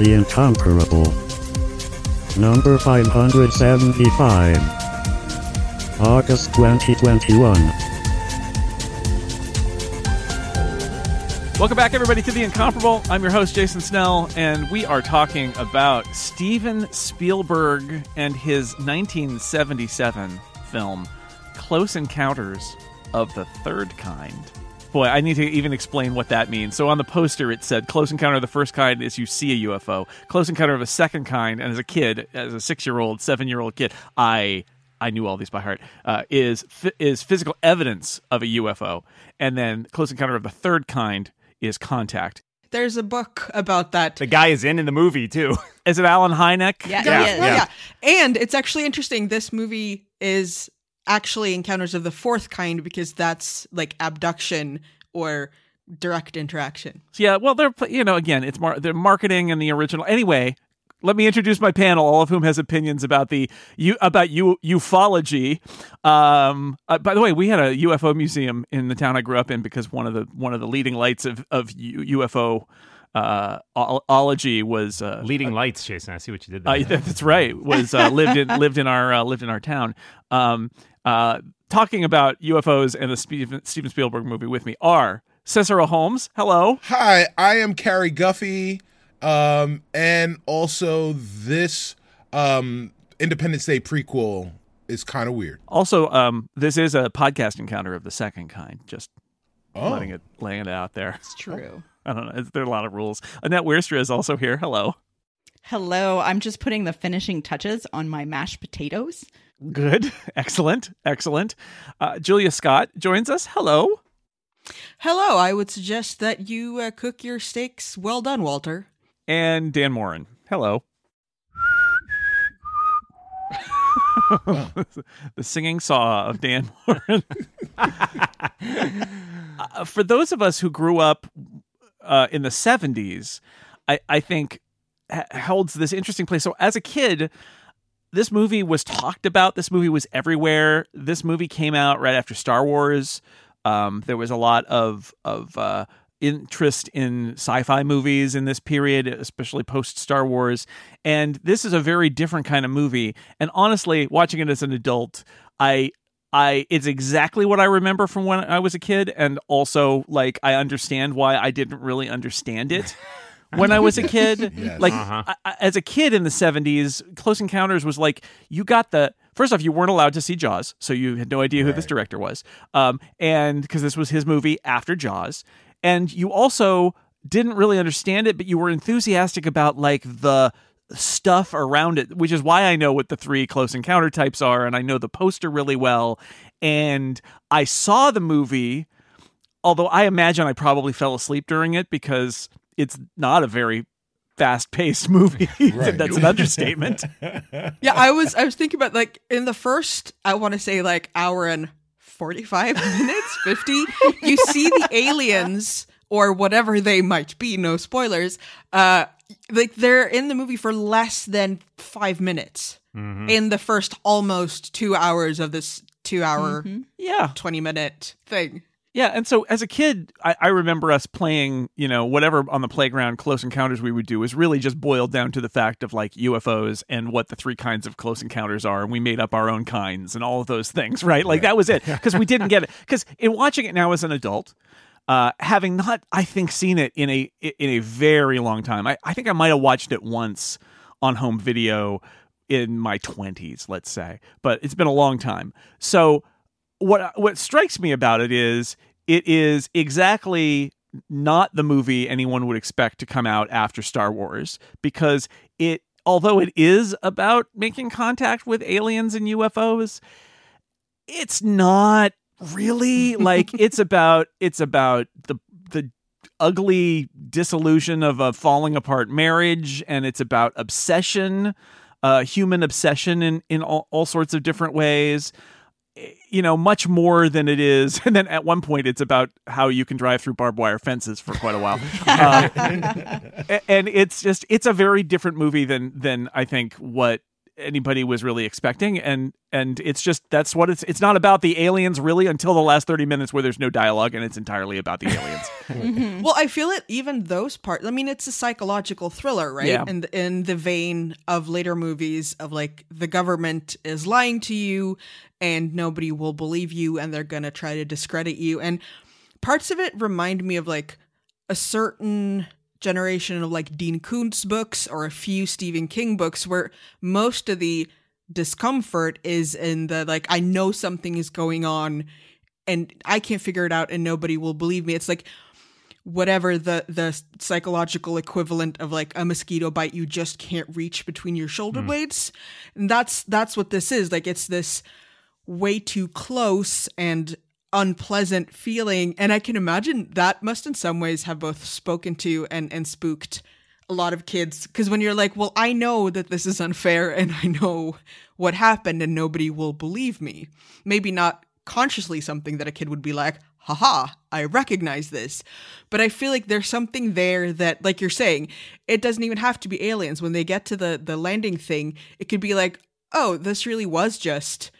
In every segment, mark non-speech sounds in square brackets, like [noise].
The Incomparable. Number 575. August 2021. Welcome back, everybody, to The Incomparable. I'm your host, Jason Snell, and we are talking about Steven Spielberg and his 1977 film, Close Encounters of the Third Kind. Boy, I need to even explain what that means. So on the poster, it said Close Encounter of the First Kind is you see a UFO. Close Encounter of a Second Kind, and as a kid, as a six year old, seven year old kid, I. I knew all these by heart. Uh, is is physical evidence of a UFO, and then Close Encounter of the Third Kind is contact. There's a book about that. The guy is in in the movie too. Is it Allen Hynek? Yeah, yeah, he is. yeah. And it's actually interesting. This movie is actually Encounters of the Fourth Kind because that's like abduction or direct interaction. Yeah, well, they're you know again, it's mar- they're marketing and the original. Anyway, let me introduce my panel, all of whom has opinions about the you about u- ufology. Um, uh, by the way, we had a UFO museum in the town I grew up in because one of the one of the leading lights of of U- UFO uh, ology was uh, Leading lights, Jason. I see what you did uh, there. [laughs] that's right. Was uh, lived in lived in our uh, lived in our town. Um, uh, talking about UFOs and the Steven, Steven Spielberg movie with me are Cicero Holmes. Hello. Hi, I am Carrie Guffey, um, and also this um, Independence Day prequel is kind of weird. Also, um, this is a podcast encounter of the second kind. Just Oh. letting it laying it out there. It's true. [laughs] I don't know. It's- There are a lot of rules. Annette Wierstra is also here. Hello. Hello, I'm just putting the finishing touches on my mashed potatoes. Good. [laughs] Excellent. Excellent. Uh, Julia Scott joins us. Hello. Hello, I would suggest that you uh, cook your steaks well done, Walter. And Dan Moren. Hello. [laughs] [laughs] the singing saw of Dan Moren. uh, for those of us who grew up uh, in the 70s, I, I think ha- holds this interesting place. So as a kid, this movie was talked about. This movie was everywhere. This movie came out right after Star Wars. Um, there was a lot of of uh, interest in sci-fi movies in this period, especially post Star Wars. And this is a very different kind of movie. And honestly, watching it as an adult, I I it's exactly what I remember from when I was a kid, and also like I understand why I didn't really understand it. [laughs] When I was a kid, Yes. like Uh-huh. I, as a kid in the '70s, Close Encounters was like you got the first off, you weren't allowed to see Jaws, so you had no idea who this director was, um, and because this was his movie after Jaws, and you also didn't really understand it, but you were enthusiastic about like the stuff around it, which is why I know what the three close encounter types are, and I know the poster really well. And I saw the movie, although I imagine I probably fell asleep during it because it's not a very fast paced [laughs] movie. Right. That's an understatement. [laughs] Yeah, I was I was thinking about like in the first I want to say like hour and 45 [laughs] minutes, 50, you see the aliens or whatever they might be, no spoilers. Uh like they're in the movie for less than 5 minutes mm-hmm. in the first almost 2 hours of this 2 hour mm-hmm. Yeah. 20 minute thing. Yeah, and so as a kid, I, I remember us playing, you know, whatever on the playground close encounters we would do was really just boiled down to the fact of like UFOs and what the three kinds of close encounters are, and we made up our own kinds and all of those things, right? Like that was it [laughs] because we didn't get it. Because in watching it now as an adult, uh, having not, I think, seen it in a in a very long time, I, I think I might have watched it once on home video in my twenties, let's say, but it's been a long time. So what what strikes me about it is it is exactly not the movie anyone would expect to come out after Star Wars because it although it is about making contact with aliens and UFOs it's not really? Like [laughs] it's about it's about the the ugly disillusion of a falling apart marriage and it's about obsession uh human obsession in in all, all sorts of different ways. You know much more than it is [laughs] and then at one point it's about how you can drive through barbed wire fences for quite a while. [laughs] Uh, and it's just it's a very different movie than than i think what anybody was really expecting and and it's just that's what it's it's not about the aliens really until the last 30 minutes where there's no dialogue and it's entirely about the aliens [laughs] mm-hmm. Well, I feel it even those parts. I mean, it's a psychological thriller, right? Yeah. In in the vein of later movies of like the government is lying to you and nobody will believe you and they're going to try to discredit you. And parts of it remind me of like a certain generation of like Dean Koontz books or a few Stephen King books where most of the discomfort is in the like I know something is going on and I can't figure it out and nobody will believe me. It's like whatever the the psychological equivalent of like a mosquito bite you just can't reach between your shoulder hmm. blades. And that's that's what this is. Like it's this way too close and unpleasant feeling and I can imagine that must in some ways have both spoken to and and spooked a lot of kids because when you're like, well, I know that this is unfair [laughs] and I know what happened and nobody will believe me. Maybe not consciously something that a kid would be like, haha, I recognize this. But I feel like there's something there that, like you're saying, it doesn't even have to be aliens. When they get to the the landing thing, it could be like, oh, this really was just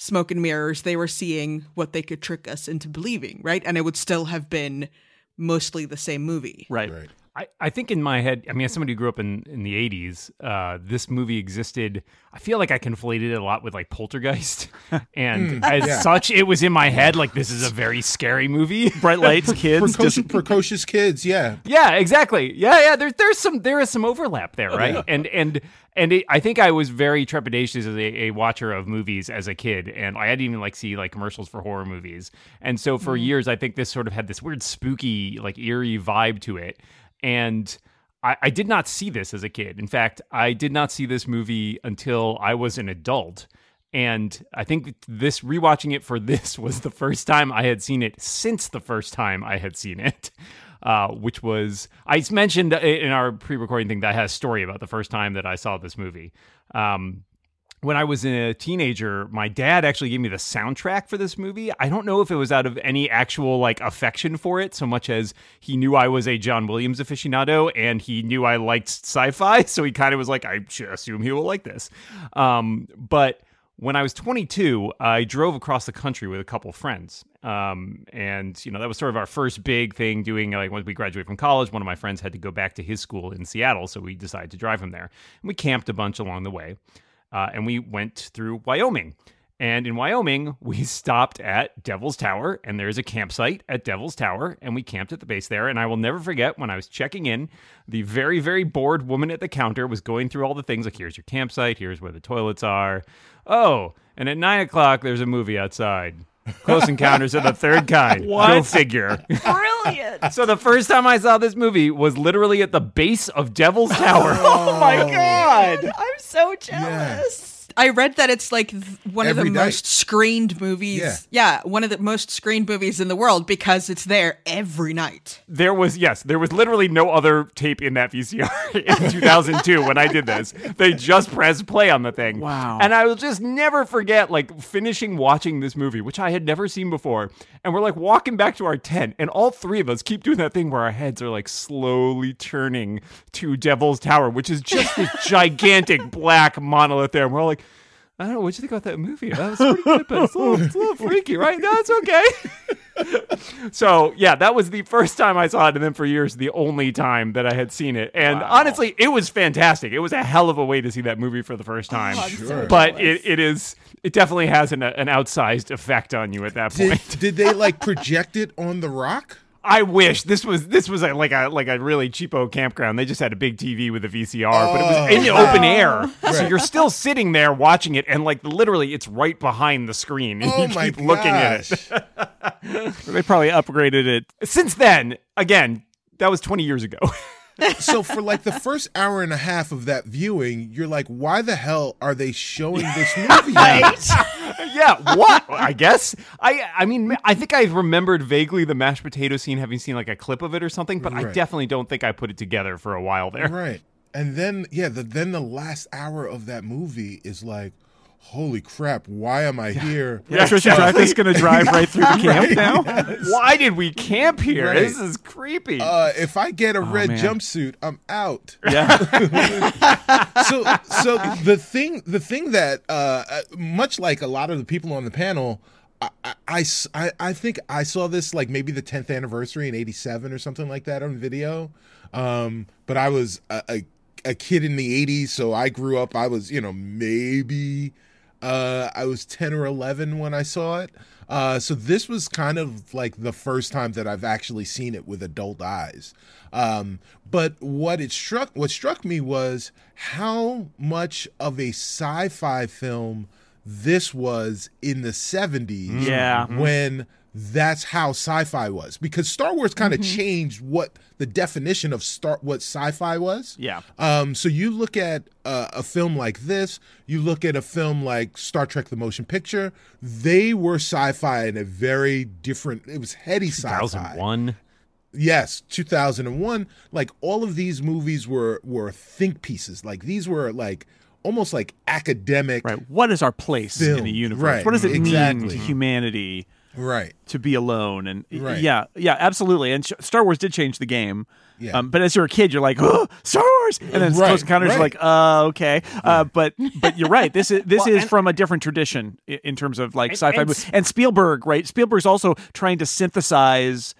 smoke and mirrors. They were seeing what they could trick us into believing, right? And it would still have been mostly the same movie. right Right. I, I think in my head, I mean, as somebody who grew up in, in the 80s, uh, this movie existed. I feel like I conflated it a lot with like Poltergeist. [laughs] And as yeah. such, it was in my head like this is a very scary movie. [laughs] bright lights [laughs] kids Precocious, just precocious kids, yeah. Yeah, exactly. Yeah, yeah. There's there's some there is some overlap there, right? And and and it, I think I was very trepidatious as a, a watcher of movies as a kid, and I didn't even like see like commercials for horror movies. And so for mm-hmm. years, I think this sort of had this weird spooky, like eerie vibe to it. And I, I did not see this as a kid. In fact, I did not see this movie until I was an adult. And I think this rewatching it for [laughs] this was the first time I had seen it since the first time I had seen it, uh, which was I mentioned in our pre-recording thing that I had a story about the first time that I saw this movie. Um, when I was a teenager, my dad actually gave me the soundtrack for this movie. I don't know if it was out of any actual like affection for it, so much as he knew I was a John Williams aficionado and he knew I liked sci-fi, [laughs] so he kind of was like, I should assume he will like this. Um, but when I was 22, I drove across the country with a couple friends. Um, and, you know, that was sort of our first big thing doing, like, once we graduated from college, one of my friends had to go back to his school in Seattle. So we decided to drive him there. And we camped a bunch along the way. Uh, and we went through Wyoming. And in Wyoming, [laughs] we stopped at Devil's Tower, and there's a campsite at Devil's Tower, and we camped at the base there. And I will never forget when I was checking in, the very, very bored woman at the counter was going through all the things like, here's your campsite, here's where the toilets are. Oh, and at nine o'clock, there's a movie outside. Close Encounters of the Third Kind. [laughs] Go figure. Brilliant. [laughs] So the first time I saw this movie was literally at the base of Devil's Tower. oh, oh my god. I'm so jealous. I read that it's like th- one of the night. most screened movies. Yeah. one of the most screened movies in the world because it's there every night. There was yes, there was literally no other tape in that VCR [laughs] in 2002 when I did this. They just pressed play on the thing. Wow. And I will just never forget like finishing watching this movie, which I had never seen before. And we're like walking back to our tent, and all three of us keep doing that thing where our heads are like slowly turning to Devil's Tower, which is just this [laughs] gigantic black monolith there. And we're all like. I don't know. What'd you think about that movie? That was pretty good, but it's a little, it's a little freaky, right? No, it's okay. [laughs] so yeah, that was the first time I saw it, and then for years the only time that I had seen it. And honestly, it was fantastic. It was a hell of a way to see that movie for the first oh, time. I'm Sure. but it, it is it definitely has an, an outsized effect on you at that Did, point. did they like project it on the rock? I wish this was this was a, like a like a really cheapo campground. They just had a big TV with a VCR, but it was in the Oh. open air, so you're still sitting there watching it, and like literally, it's right behind the screen, and Oh you my keep looking at it. [laughs] they probably upgraded it Since then, again, that was 20 years ago. [laughs] so for like the first hour and a half of that viewing, you're like, why the hell are they showing this [laughs] movie? now? [laughs] yeah, what? I guess I. I mean, I think I remembered vaguely the mashed potato scene, having seen like a clip of it or something, but I definitely don't think I put it together for a while there. Right. And then yeah, the, then the last hour of that movie is like, holy crap, why am I here? [laughs] Yeah, Richard Dreyfuss going to drive right through the [laughs] camp now. Why did we camp here? Right. This is creepy. Uh, if I get a red man. jumpsuit, I'm out. Yeah, [laughs] so so the thing the thing that uh, uh, much like a lot of the people on the panel I, I, I think I saw this like maybe the 10th anniversary in 87 or something like that on video um but I was a, a, a kid in the 80s so I grew up I was you know maybe uh I was 10 or 11 when I saw it uh so this was kind of like the first time that I've actually seen it with adult eyes um but what it struck what struck me was how much of a sci-fi film this was in the 70s Yeah. when that's how sci-fi was because Star Wars kind of changed what the definition of star what sci-fi was. Yeah. Um so you look at uh, a film like this, you look at a film like Star Trek the Motion Picture, they were sci-fi in a very different it was heady sci-fi. 2001. Yes, 2001. Like all of these movies were were think pieces. Like these were like almost like academic. right. What is our place in the universe? right, What does it mean to humanity Right. to be alone? And Right. yeah, yeah, absolutely. And sh- Star Wars did change the game. Yeah. Um, but as you're a kid, you're like, oh, Star Wars, and then Right, Close Encounters, you're right. like, uh, okay. Uh, but but you're right. This is this Well, is and- from a different tradition in terms of like sci-fi and movies. s- And Spielberg, right? Spielberg's also trying to synthesize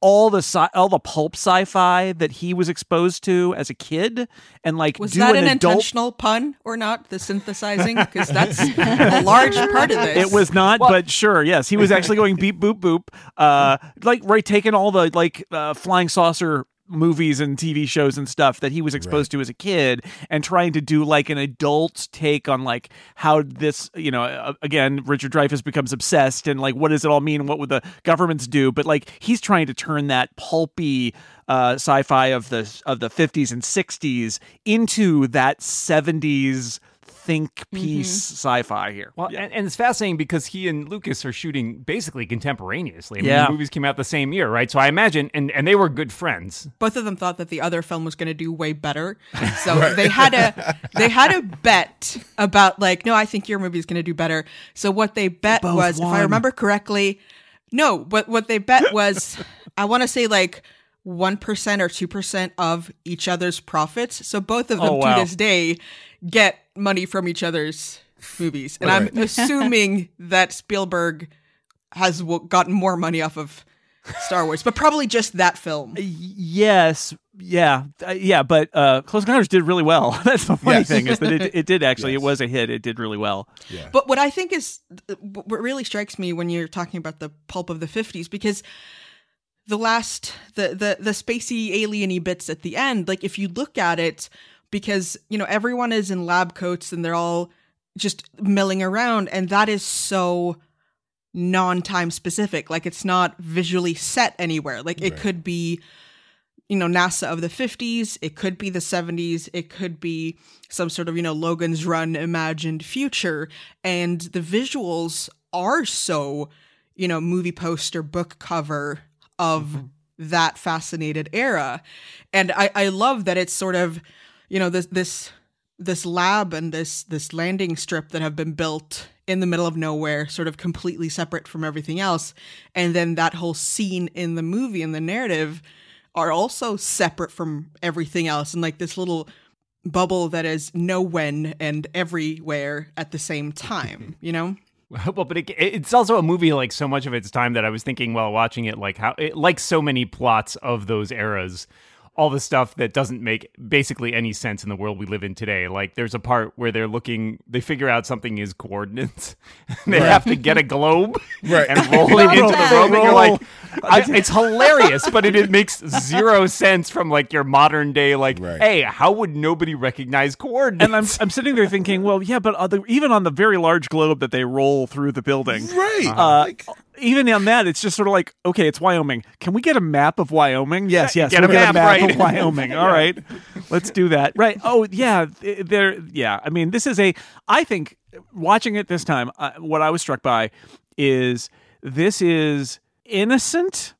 all the sci- all the pulp sci-fi that he was exposed to as a kid, and like Was do that an an adult intentional pun or not? The synthesizing, because that's a large part of this. It was not, but sure, yes, he was actually going beep boop boop, uh, like right, taking all the like uh, flying saucer movies and TV shows and stuff that he was exposed to as a kid, and trying to do like an adult take on like how this, you know, again, Richard Dreyfuss becomes obsessed and like what does it all mean? What would the governments do? But like he's trying to turn that pulpy uh, sci-fi of the of the fifties and sixties into that seventies think piece mm-hmm. sci-fi here. Well, and, and it's fascinating because he and Lucas are shooting basically contemporaneously. I mean, Yeah. the movies came out the same year, right? So I imagine, and, and they were good friends. both of them thought that the other film was going to do way better. [laughs] So they had a they had a bet about like, no, I think your movie is going to do better. So what they bet both was, if I remember correctly, no, what what they bet was, I want to say like one percent or two percent of each other's profits. So both of oh, them Oh, wow. to this day get money from each other's movies, and Right. I'm [laughs] assuming that Spielberg has w- gotten more money off of Star Wars, but probably just that film. Yes, yeah, uh, yeah, but uh, Close Encounters did really well. [laughs] That's the funny Yes. thing is that it, it did actually. Yes. It was a hit. It did really well. Yeah. But what I think is what really strikes me when you're talking about the pulp of the 50s because the last the the the spacey alieny bits at the end like if you look at it because you know everyone is in lab coats and they're all just milling around and that is so non-time specific like it's not visually set anywhere like it Right. could be you know NASA of the 50s, it could be the 70s, it could be some sort of, you know, Logan's Run imagined future and the visuals are so, you know, movie poster book cover of mm-hmm. that fascinated era. And I I love that it's sort of, you know, this this this lab and this this landing strip that have been built in the middle of nowhere, sort of completely separate from everything else, and then that whole scene in the movie and the narrative are also separate from everything else, and like this little bubble that is no when and everywhere at the same time. [laughs] You know, Well, but it, it's also a movie like so much of its time that I was thinking while watching it, like how, it, like so many plots of those eras, all the stuff that doesn't make basically any sense in the world we live in today. Like there's a part where they're looking, they figure out something is coordinates. [laughs] they have to get a globe Right. and roll [laughs] it into the rope. And you're like, I, it's hilarious, but it, it makes zero sense from like your modern day. Like, Right. hey, how would nobody recognize coordinates? And I'm I'm sitting there thinking, well, yeah, but other, even on the very large globe that they roll through the building, Right. Uh, Like- even on that, it's just sort of like, okay, it's Wyoming. Can we get a map of Wyoming? Yes, yes, Get we'll a get a map, map right. of Wyoming. [laughs] All right, let's do that. Right. Oh, yeah. There. Yeah. I mean, this is a. I think watching it this time, uh, what I was struck by is this is innocent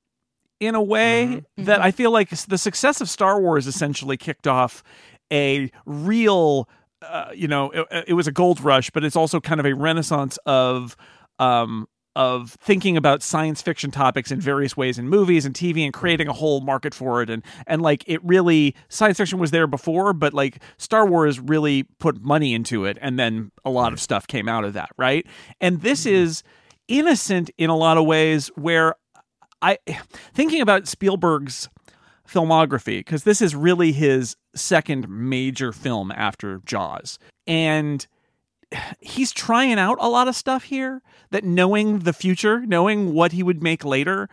in a way that I feel like the success of Star Wars essentially kicked off a real uh, you know, it, it was a gold rush, but it's also kind of a renaissance of um, of thinking about science fiction topics in various ways in movies and TV and creating a whole market for it. And and like it really science fiction was there before but like Star Wars really put money into it and then a lot of stuff came out of that right? And this is innocent in a lot of ways where I thinking about Spielberg's filmography because this is really his second major film after Jaws and he's trying out a lot of stuff here that knowing the future, knowing what he would make later,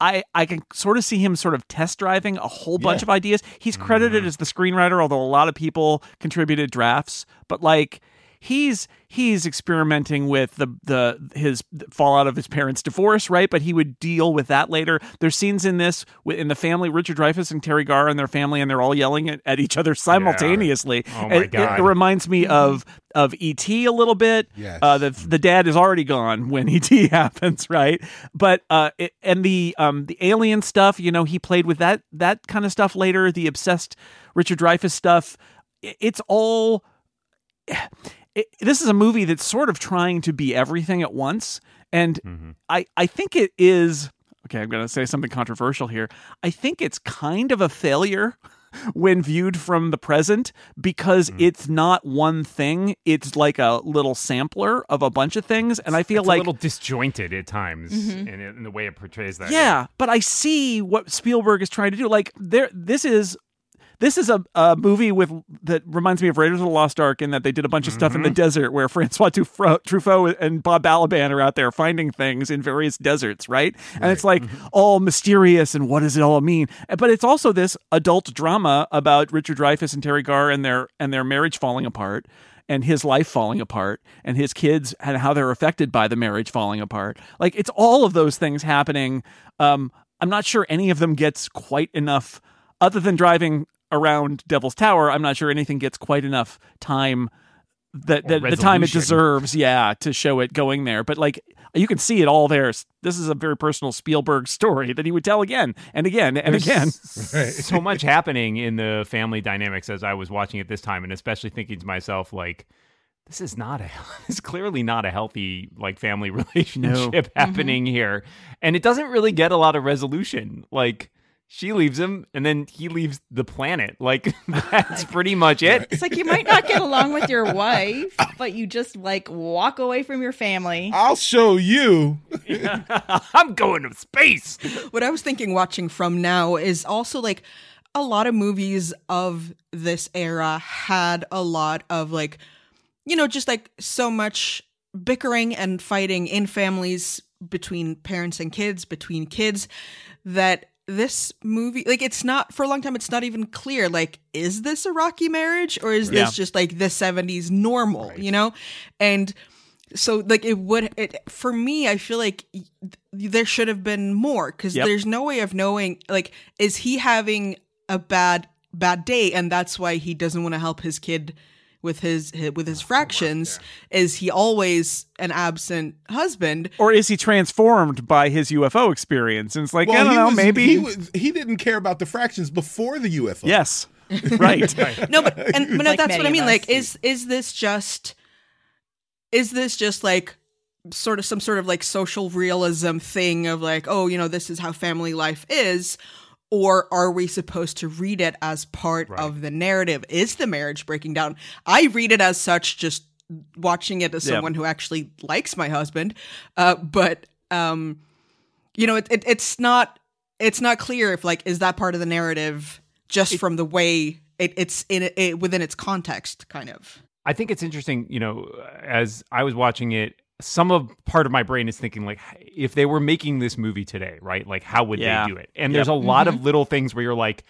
I, I can sort of see him sort of test driving a whole bunch Yeah. of ideas. He's credited mm-hmm. as the screenwriter, although a lot of people contributed drafts. But like he's he's experimenting with the the his fallout of his parents' divorce, right? But he would deal with that later. There's scenes in this wi- in the family, Richard Dreyfuss and Teri Garr and their family, and they're all yelling at, at each other simultaneously. Oh my It- it- God. it reminds me of of ET a little bit. Yes. Uh, the the dad is already gone when ET [laughs] happens, right? But uh, it, and the um the alien stuff, you know, he played with that that kind of stuff later. The obsessed Richard Dreyfuss stuff. It's all. It, this is a movie that's sort of trying to be everything at once, and I I think it is. Okay, I'm going to say something controversial here. I think it's kind of a failure [laughs] when viewed from the present because Mm. it's not one thing. It's like a little sampler of a bunch of things. And I feel it's like a little disjointed at times in, it- in the way it portrays that. yeah, but I see what Spielberg is trying to do. Like there, this is this is a, a movie with that reminds me of Raiders of the Lost Ark in that they did a bunch of stuff in the desert where [laughs] Francois Truffaut, Truffaut and Bob Balaban are out there finding things in various deserts, right? And it's like all mysterious and what does it all mean? But it's also this adult drama about Richard Dreyfuss and Teri Garr and their and their marriage falling apart and his life falling apart and his kids and how they're affected by the marriage falling apart. Like it's all of those things happening. Um, I'm not sure any of them gets quite enough, other than driving around Devil's Tower. I'm not sure anything gets quite enough time that, that the time it deserves. Yeah, to show it going there. But like you can see it all there. This is a very personal Spielberg story that he would tell again and again and There's again. [laughs] so much happening in the family dynamics as I was watching it this time, and especially thinking to myself, like, this is not a, [laughs] this is clearly not a healthy like family [laughs] relationship mm-hmm. happening here, and it doesn't really get a lot of resolution. Like, she leaves him, and then he leaves the planet. Like, [laughs] oh that's pretty much it. It's like you might not get along with your wife, but you just like walk away from your family. I'll show you. [laughs] I'm going to space. what I was thinking watching from now is also like a lot of movies of this era had a lot of like you know just like so much bickering and fighting in families between parents and kids between kids that this movie like it's not for a long time it's not even clear like is this a rocky marriage or is Yeah. this just like the 70s normal you know and so like it would it for me i feel like there should have been more because Yep. there's no way of knowing like is he having a bad bad day and that's why he doesn't want to help his kid with his, his with his oh, fractions is he always an absent husband Or is he transformed by his UFO experience? And it's like, I don't know, was- maybe. he, was, he didn't care about the fractions before the UFO. yes. [laughs] [laughs] Right. no but and but no, Like that's what i mean like is is this just is this just like sort of some sort of like social realism thing of like oh you know this is how family life is or are we supposed to read it as part of the narrative? Is the marriage breaking down? I read it as such just watching it as Yeah. someone who actually likes my husband uh but um you know it, it it's not it's not clear if like is that part of the narrative just from the way it, it's in it, it within its context kind of. I think it's interesting, you know, as I was watching it, some of part of my brain is thinking like if they were making this movie today, right? Like how would Yeah. they do it? And there's a lot of mm-hmm. little things where you're like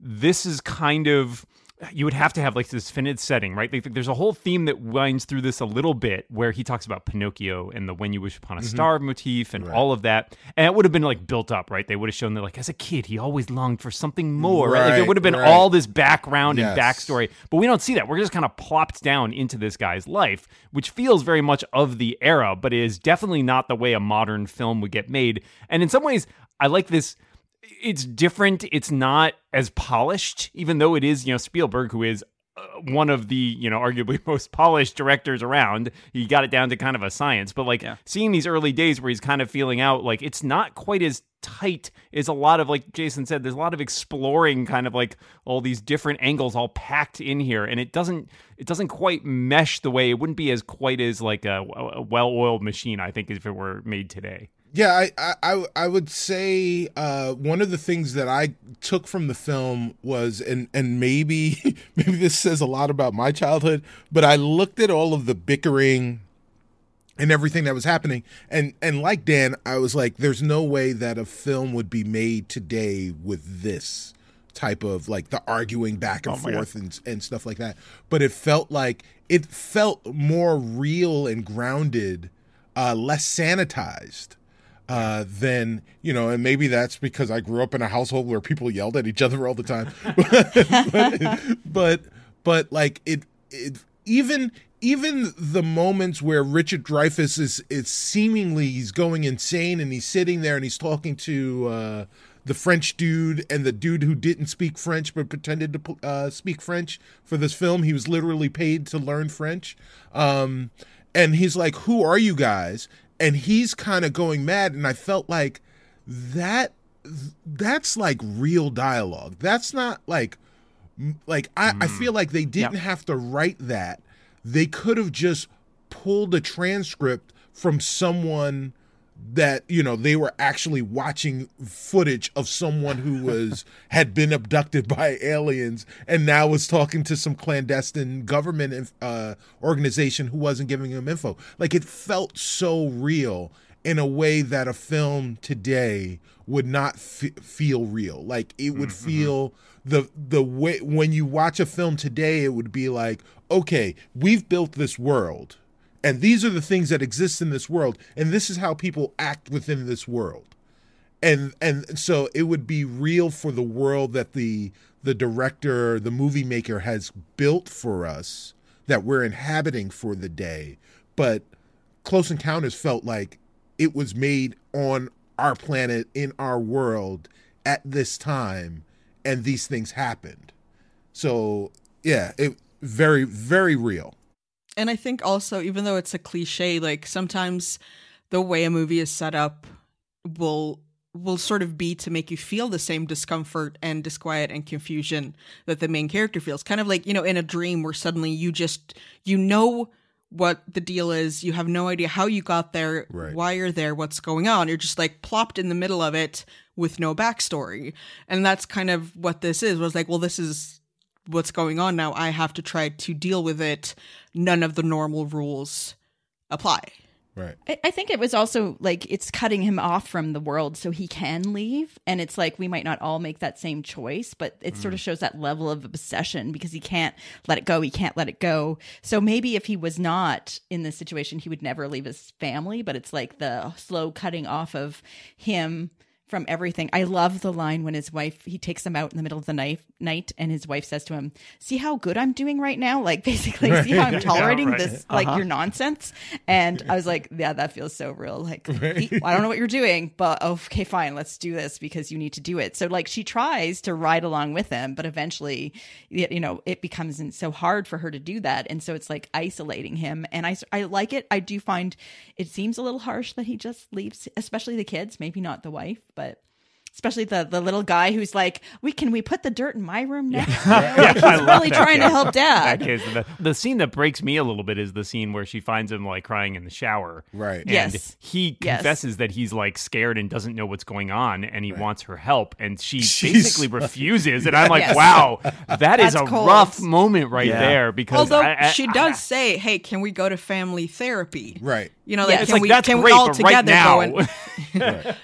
this is kind of you would have to have like this finite setting, right? Like, there's a whole theme that winds through this a little bit where he talks about Pinocchio and the "When You Wish Upon a mm-hmm. Star" motif and all of that, and it would have been like built up, right? They would have shown that like as a kid he always longed for something more, right? Like there would have been right. all this background and backstory, but we don't see that. We're just kind of plopped down into this guy's life, which feels very much of the era, but is definitely not the way a modern film would get made. And in some ways, I like this it's different. It's not as polished, even though it is, you know, Spielberg, who is uh, one of the you know [laughs] arguably most polished directors around. He got it down to kind of a science, but like Yeah. seeing these early days where he's kind of feeling out, like it's not quite as tight as a lot of like Jason said. There's a lot of exploring, kind of like all these different angles all packed in here, and it doesn't it doesn't quite mesh the way it wouldn't be as quite as like a, a well-oiled machine. I think if it were made today. Yeah, I, I, I, would say uh, one of the things that I took from the film was, and and maybe [laughs] maybe this says a lot about my childhood, but I looked at all of the bickering and everything that was happening, and and like Dan, I was like, there's no way that a film would be made today with this type of like the arguing back and forth and and stuff like that. But it felt like it felt more real and grounded, uh, less sanitized uh, then you know, and maybe that's because I grew up in a household where people yelled at each other all the time. but, [laughs] but but like it it even even the moments where Richard Dreyfuss is is seemingly he's going insane and he's sitting there and he's talking to uh, the French dude and the dude who didn't speak French but pretended to uh, speak French for this film. He was literally paid to learn French. Um, and he's like, "Who are you guys?" And he's kind of going mad, and I felt like that that's like real dialogue. That's not like like I, I mm. feel like they didn't have to write that. They could have just pulled a transcript from someone that you know they were actually watching footage of someone who was [laughs] had been abducted by aliens and now was talking to some clandestine government uh, organization who wasn't giving him info. Like it felt so real in a way that a film today would not f- feel real. Like it would feel the the way when you watch a film today it would be like okay we've built this world and these are the things that exist in this world and this is how people act within this world. And and so it would be real for the world that the the director the movie maker has built for us that we're inhabiting for the day. But close encounters felt like it was made on our planet in our world at this time and these things happened. So yeah it very very real And I think also, even though it's a cliche, like sometimes the way a movie is set up will will sort of be to make you feel the same discomfort and disquiet and confusion that the main character feels. Kind of like, you know, in a dream where suddenly you just you know what the deal is, you have no idea how you got there, Right. why you're there, what's going on. You're just like plopped in the middle of it with no backstory. And that's kind of what this is. Was like, well, this is what's going on now. I have to try to deal with it. None of the normal rules apply. right I, I think it was also like it's cutting him off from the world so he can leave. And it's like we might not all make that same choice, but it sort of mm. shows that level of obsession because he can't let it go. He can't let it go. So maybe if he was not in this situation, he would never leave his family, but it's like the slow cutting off of him from everything. I love the line when his wife he takes him out in the middle of the night night and his wife says to him, "See how good I'm doing right now? Like [laughs] basically see how I'm [laughs] tolerating right. this like your nonsense." And I was like, "Yeah, that feels so real. Like he- I don't know what you're doing, but okay, fine, let's do this because you need to do it." So like she tries to ride along with him, but eventually you know, it becomes so hard for her to do that. And so it's like isolating him and I I like it. I do find it seems a little harsh that he just leaves, especially the kids, maybe not the wife, but especially the the little guy who's like, "We can we put the dirt in my room now?" Yeah. know, [laughs] like, he's [laughs] I really trying kid. to help That dad. the, the scene that breaks me a little bit is the scene where she finds him like crying in the shower. Right. And Yes. he Yes. confesses that he's like scared and doesn't know what's going on and he wants her help. And she [laughs] She's- basically refuses. And I'm like, Yes. wow, that is That's a cold. rough moment right Yeah. there because Although I- I- she does say, "Hey, can we go to family therapy?" right You know, like it's can like, we that's can great, we all but right together now- go and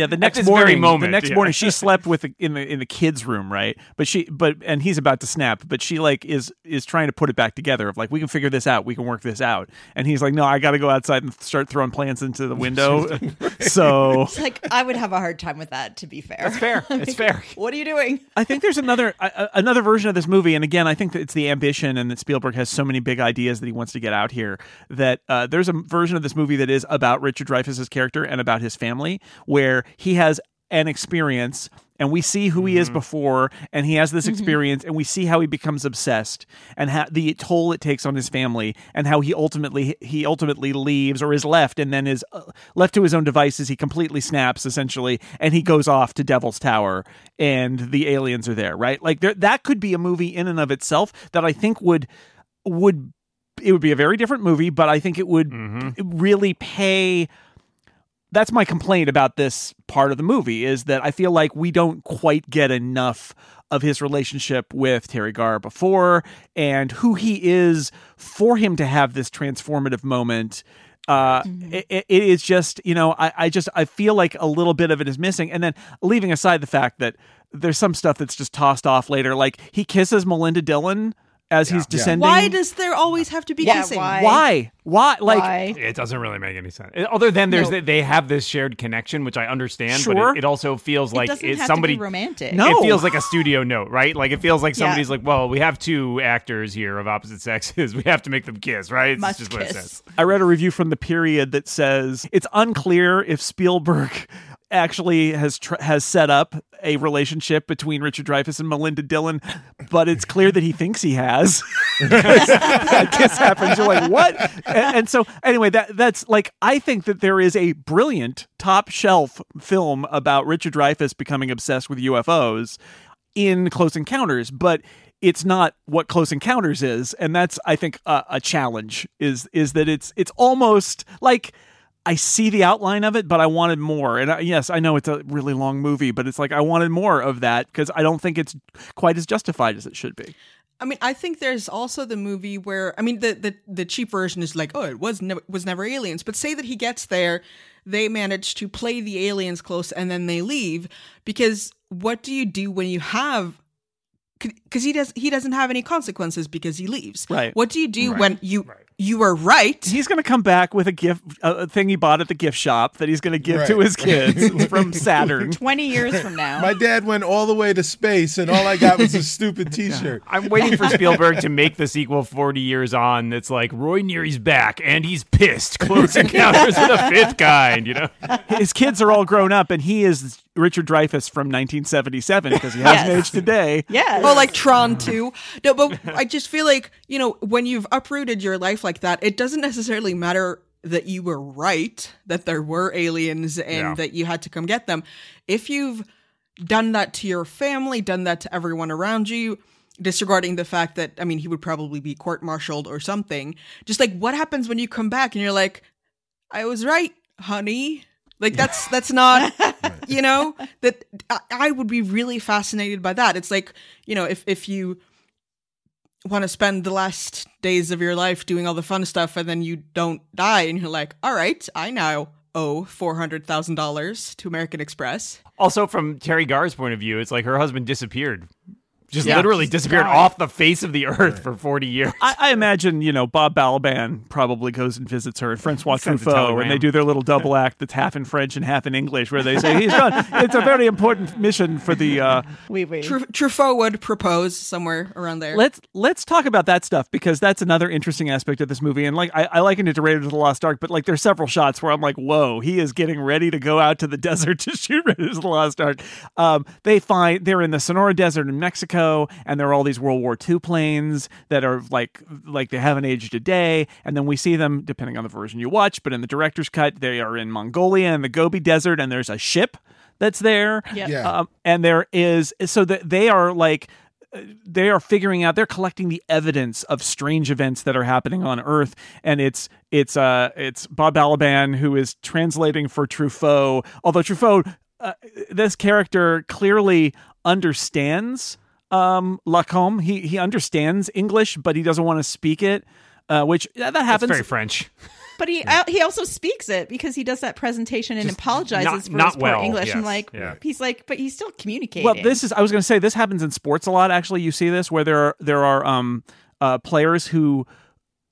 Yeah, the next this very morning, moment, the next yeah. morning, she [laughs] slept with the, in the in the kids' room, right? But she, but and he's about to snap, but she like is is trying to put it back together. Of like, we can figure this out, we can work this out, and he's like, no, I got to go outside and start throwing plants into the [laughs] window. [laughs] so It's like I would have a hard time with that. To be fair, It's fair. It's fair. what are you doing? I think there's another uh, another version of this movie, and again, I think that it's the ambition, and that Spielberg has so many big ideas that he wants to get out here. That uh, there's a version of this movie that is about Richard Dreyfuss's character and about his family, where he has an experience and we see who he Mm-hmm. is before, and he has this experience, and we see how he becomes obsessed, and ha- the toll it takes on his family, and how he ultimately he ultimately leaves or is left, and then is uh, left to his own devices. He completely snaps essentially, and he goes off to Devil's Tower, and the aliens are there, right? Like there, that could be a movie in and of itself that I think would would it would be a very different movie, but I think it would really pay. That's my complaint about this part of the movie is that I feel like we don't quite get enough of his relationship with Teri Garr before and who he is for him to have this transformative moment. Uh, it, it is just, you know, I, I just, I feel like a little bit of it is missing. And then leaving aside the fact that there's some stuff that's just tossed off later, like he kisses Melinda Dillon as he's descending. Why does there always have to be Yeah, kissing? why? Why? Why? Like, Why? It doesn't really make any sense. Other than there's No. they have this shared connection, which I understand, Sure. but it, it also feels It like doesn't it's have somebody to be romantic. No. It feels like a studio note, right? Like it feels like Yeah. somebody's like, well, we have two actors here of opposite sexes. [laughs] We have to make them kiss, right? It's Must just what it kiss. says. I read a review from the period that says it's unclear if Spielberg actually has tr- has set up a relationship between Richard Dreyfuss and Melinda Dillon, but it's clear that he thinks he has. [laughs] a kiss happens. You're like, what? And, and so, anyway, that that's like I think that there is a brilliant top shelf film about Richard Dreyfuss becoming obsessed with UFOs in Close Encounters, but it's not what Close Encounters is, and that's I think a, a challenge. Is is that it's it's almost like I see the outline of it, but I wanted more. And I, yes, I know it's a really long movie, but it's like I wanted more of that because I don't think it's quite as justified as it should be. I mean, I think there's also the movie where I mean the the, the cheap version is like, oh, it was was never aliens. But say that he gets there, they manage to play the aliens close, and then they leave because what do you do when you have? Because he does he doesn't have any consequences because he leaves. Right. What do you do when you you were right? He's going to come back with a gift, a thing he bought at the gift shop that he's going to give to his kids [laughs] from Saturn. 20 years from now. My dad went all the way to space, and all I got was a stupid [laughs] T-shirt. I'm waiting for Spielberg to make the sequel 40 years on that's like Roy Neary's back and he's pissed. Close [laughs] encounters of the fifth kind, you know? his kids are all grown up, and he is Richard Dreyfuss from 1977 because he hasn't Yes. aged a day. yes. Oh, like Tron 2. No, but I just feel like, you know, when you've uprooted your life like that, it doesn't necessarily matter that you were right, that there were aliens and Yeah. that you had to come get them. If you've done that to your family, done that to everyone around you, disregarding the fact that, I mean, he would probably be court martialed or something, just like what happens when you come back and you're like, I was right, honey. Like that's that's not [laughs] you know that I, I would be really fascinated by that. It's like you know if if you want to spend the last days of your life doing all the fun stuff and then you don't die and you're like, all right, I now owe four hundred thousand dollars to American Express. Also, from Teri Garr's point of view, it's like her husband disappeared. Just Yeah. literally disappeared off the face of the earth for 40 years. I, I imagine, you know, Bob Balaban probably goes and visits her and Francois Sends a Truffaut, and they do their little double [laughs] act that's half in French and half in English, where they say he's gone. It's a very important mission for the. Uh, we, we. Tru- Truffaut would propose somewhere around there. let's let's talk about that stuff because that's another interesting aspect of this movie. And like I, I likened it to Raiders of the Lost Ark, but like there's several shots where I'm like, whoa, he is getting ready to go out to the [laughs] desert to shoot Raiders of the Lost Ark. Um, they find they're in the Sonora Desert in Mexico, and there are all these World War II planes that are like like they haven't aged a day. And then we see them, depending on the version you watch, but in the director's cut, they are in Mongolia and the Gobi Desert, and there's a ship that's there. Yep. Yeah. Um, and there is so that they are like they are figuring out they're collecting the evidence of strange events that are happening on earth and it's it's uh it's bob balaban who is translating for truffaut although truffaut uh, this character clearly understands um lacombe he he understands english but he doesn't want to speak it uh, which yeah, that That's happens very French. But he uh, he also speaks it because he does that presentation and apologizes not- for not his poor well, English. and yes, like yeah. he's like, but he's still communicating. Well, this is I was going to say this happens in sports a lot. Actually, you see this where there are there are um uh players who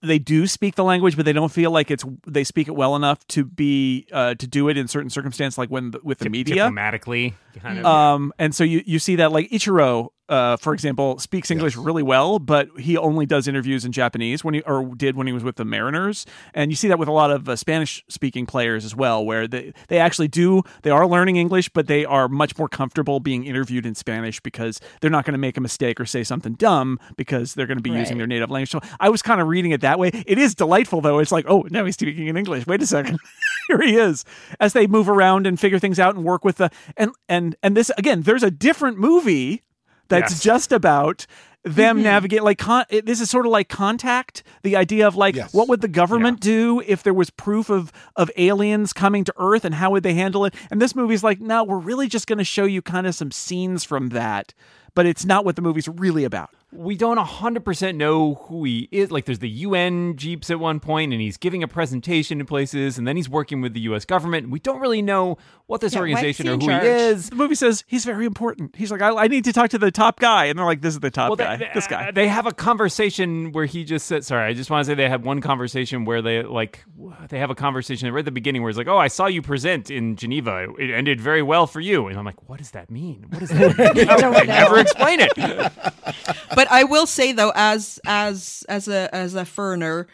they do speak the language, but they don't feel like it's they speak it well enough to be uh to do it in certain circumstances, like when with the media. Diplomatically. Kind of. Um, and so you, you see that like Ichiro, uh, for example, speaks English really well, but he only does interviews in Japanese when he or did when he was with the Mariners. And you see that with a lot of uh, Spanish speaking players as well, where they they actually do they are learning English, but they are much more comfortable being interviewed in Spanish because they're not going to make a mistake or say something dumb because they're going to be using their native language. So I was kind of reading it that way. It is delightful though. It's like, oh, now he's speaking in English. Wait a second. [laughs] [laughs] Here he is as they move around and figure things out and work with the and and and this again. There's a different movie that's Yes. just about them mm-hmm. navigate like con- this is sort of like contact the idea of like Yes. what would the government do if there was proof of of aliens coming to earth and how would they handle it and this movie's like no we're really just going to show you kind of some scenes from that but it's not what the movie's really about we don't 100% know who he is. Like, there's the UN Jeeps at one point, and he's giving a presentation in places, and then he's working with the US government. We don't really know what this Yeah, organization or who charge? he is. the movie says he's very important he's like i, I need to talk to the top guy and they're like this is the top Well, guy they, they- this guy uh, They have a conversation where he just said, "Sorry, I just want to say they had one conversation where they like they have a conversation right at the beginning where it's like, "Oh, I saw you present in Geneva. It ended very well for you." And I'm like, "What does that mean? What does that [laughs] mean?" don't they know. never explain it. [laughs] but I will say though, as as as a as a foreigner,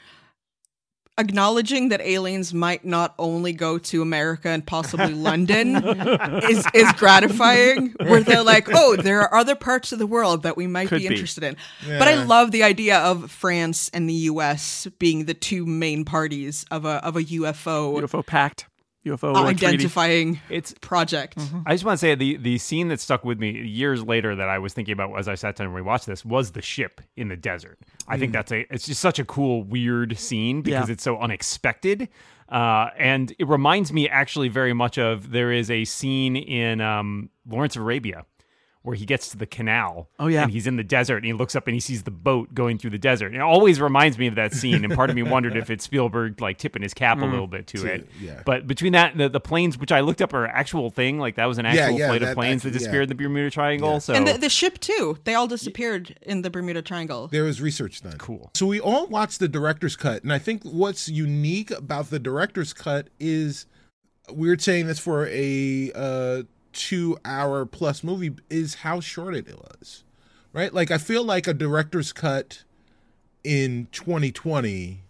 acknowledging that aliens might not only go to America and possibly [laughs] London is is gratifying. Where they're like, oh, there are other parts of the world that we might Could be be. interested in. But I love the idea of France and the U.S. being the two main parties of a of a UFO, ufo pact ufo like, identifying It's project. I just want to say the the scene that stuck with me years later that I was thinking about as I sat down and rewatched this was the ship in the desert. I think that's a it's just such a cool weird scene because Yeah. it's so unexpected. Uh, and it reminds me actually very much of there is a scene in um, Lawrence of Arabia where he gets to the canal. Oh, yeah. and he's in the desert and he looks up and he sees the boat going through the desert. And it always reminds me of that scene. And part of me [laughs] wondered if it's Spielberg like tipping his cap a little bit to, it. yeah. But between that and the, the planes, which I looked up are actual thing, like that was an actual yeah, flight that of planes that actually- disappeared in the Bermuda Triangle. So And the, the ship too. They all disappeared in the Bermuda Triangle. There was research done. Cool. So we all watched the director's cut, and I think what's unique about the director's cut is we're saying this for a uh, two-hour plus movie is how short it was, right? Like I feel like a director's cut in 2020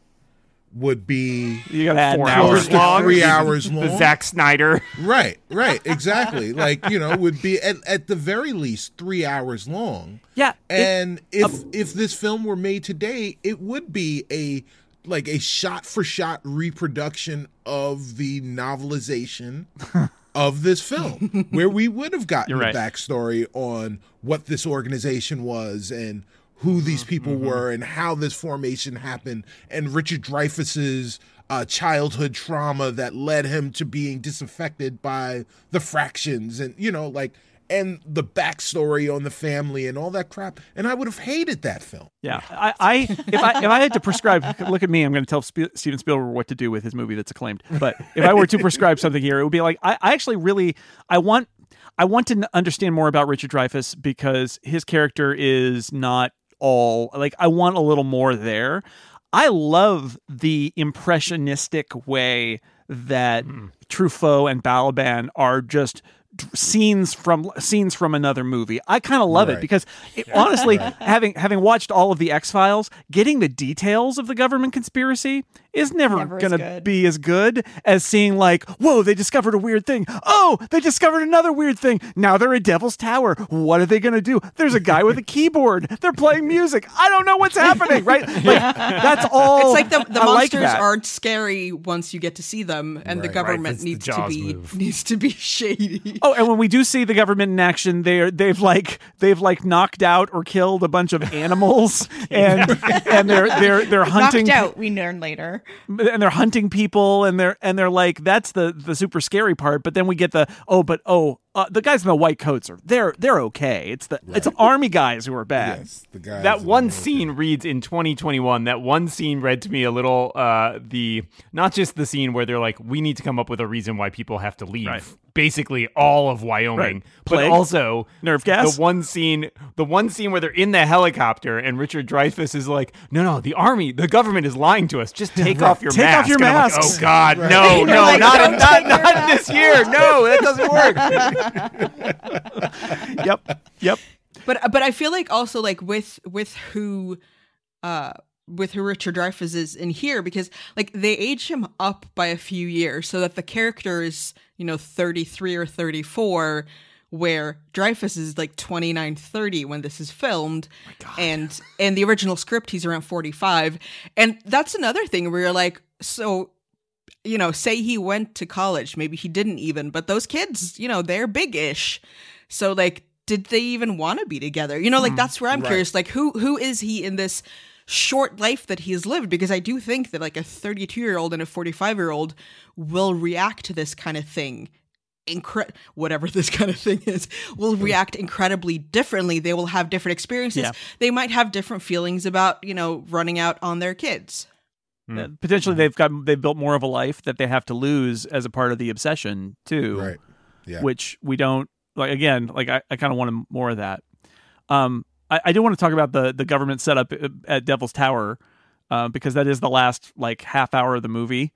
would be you gotta add Four hours to long. three [laughs] hours the long. Zack Snyder. Right, right, [laughs] exactly. like you know, would be at, at the very least three hours long. Yeah, it- and if um, if this film were made today, it would be a like a shot for shot reproduction of the novelization [laughs] of this film, [laughs] where we would have gotten You're the backstory on what this organization was and who these Mm-hmm, people were and how this formation happened and Richard Dreyfuss's uh, childhood trauma that led him to being disaffected by the fractions and you know like and the backstory on the family and all that crap and I would have hated that film. Yeah, I, I if I if I had to prescribe, look at me. I'm going to tell Sp- Steven Spielberg what to do with his movie that's acclaimed. But if I were to prescribe something here, it would be like I, I actually really I want I want to n- understand more about Richard Dreyfuss because his character is not all like I want a little more there. I love the impressionistic way that mm. Truffaut and Balaban are just d- scenes from scenes from another movie. I kind of love it because it, honestly, having having watched all of the X Files, getting the details of the government conspiracy is never, Never gonna be as good as seeing like, whoa, they discovered a weird thing. Oh, they discovered another weird thing. Now they're at Devil's Tower. What are they gonna do? There's a guy with a [laughs] keyboard. They're playing music. I don't know what's happening. Right? [laughs] Like that's all. It's like the, the I like monsters that. aren't scary once you get to see them, and the government Right, that's the needs to be move. [laughs] needs to be shady. Oh, and when we do see the government in action, they're they've like they've like knocked out or killed a bunch of animals, [laughs] and and they're they're they're hunting Knocked out. We learn later. and they're hunting people, and they're and they're like that's the the super scary part. But then we get the oh, but oh, uh, the guys in the white coats are they're they're okay. It's the it's army guys who are bad. Yes, the guys that one scene reads in 2021 that one scene read to me a little uh the not just the scene where they're like we need to come up with a reason why people have to leave Right. basically all of wyoming Right. but Plague, also nerve gas. the one scene the one scene where they're in the helicopter and richard dreyfuss is like no no the army the government is lying to us just [laughs] take off your mask. Take off your mask." Like, oh god no [laughs] no like, not "Don't not, not this year no that doesn't work [laughs] [laughs] yep, yep. But but I feel like also like with with who uh with who Richard Dreyfuss is in here because like they age him up by a few years so that the character is, you know, 33 or 34 where Dreyfuss is like 29 30 when this is filmed. And in the original script he's around 45 and that's another thing where you're like so you know, say he went to college, maybe he didn't even, but those kids, you know, they're big-ish. So like did they even want to be together? You know, like mm, that's where I'm Right. curious like who who is he in this short life that he's lived because I do think that like a 32-year-old and a 45-year-old will react to this kind of thing incre- whatever [laughs] this kind of thing is will hmm. react incredibly differently they will have different experiences Yeah. they might have different feelings about you know running out on their kids Uh, potentially, they've got they've built more of a life that they have to lose as a part of the obsession too. Right. Yeah. which we don't like again like i, I kind of want more of that um i, I do want to talk about the the government setup at devil's tower uh, because that is the last like half hour of the movie